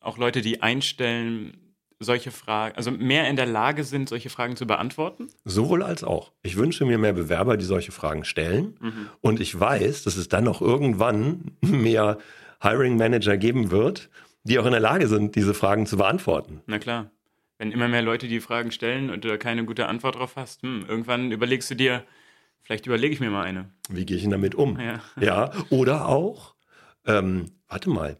auch Leute, die einstellen, solche Fragen, also mehr in der Lage sind, solche Fragen zu beantworten? Sowohl als auch. Ich wünsche mir mehr Bewerber, die solche Fragen stellen. Mhm. Und ich weiß, dass es dann auch irgendwann mehr Hiring Manager geben wird, die auch in der Lage sind, diese Fragen zu beantworten. Na klar. Wenn immer mehr Leute die Fragen stellen und du da keine gute Antwort drauf hast, hm, irgendwann überlegst du dir, vielleicht überlege ich mir mal eine. Wie gehe ich denn damit um? Ja. ja. Oder auch, ähm, warte mal,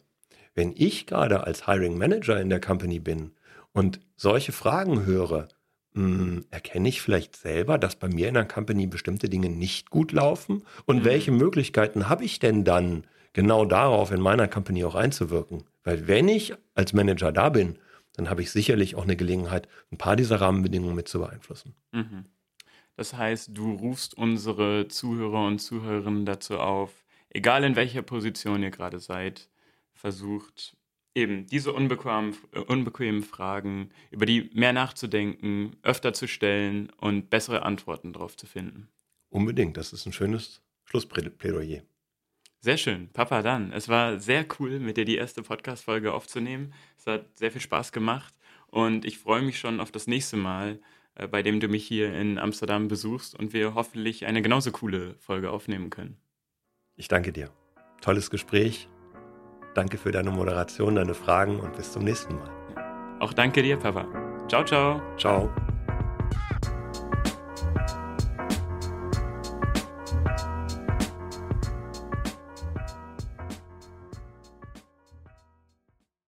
wenn ich gerade als Hiring Manager in der Company bin und solche Fragen höre, mh, hm, erkenne ich vielleicht selber, dass bei mir in der Company bestimmte Dinge nicht gut laufen? Und mhm. welche Möglichkeiten habe ich denn dann, genau darauf in meiner Company auch einzuwirken? Weil wenn ich als Manager da bin, dann habe ich sicherlich auch eine Gelegenheit, ein paar dieser Rahmenbedingungen mit zu beeinflussen. Mhm. Das heißt, du rufst unsere Zuhörer und Zuhörerinnen dazu auf, egal in welcher Position ihr gerade seid, versucht eben diese unbequemen, unbequemen Fragen, über die mehr nachzudenken, öfter zu stellen und bessere Antworten darauf zu finden. Unbedingt, das ist ein schönes Schlussplädoyer. Sehr schön. Papa, dann. Es war sehr cool, mit dir die erste Podcast-Folge aufzunehmen. Es hat sehr viel Spaß gemacht und ich freue mich schon auf das nächste Mal, äh, bei dem du mich hier in Amsterdam besuchst und wir hoffentlich eine genauso coole Folge aufnehmen können. Ich danke dir. Tolles Gespräch. Danke für deine Moderation, deine Fragen und bis zum nächsten Mal. Auch danke dir, Papa. Ciao, ciao. Ciao.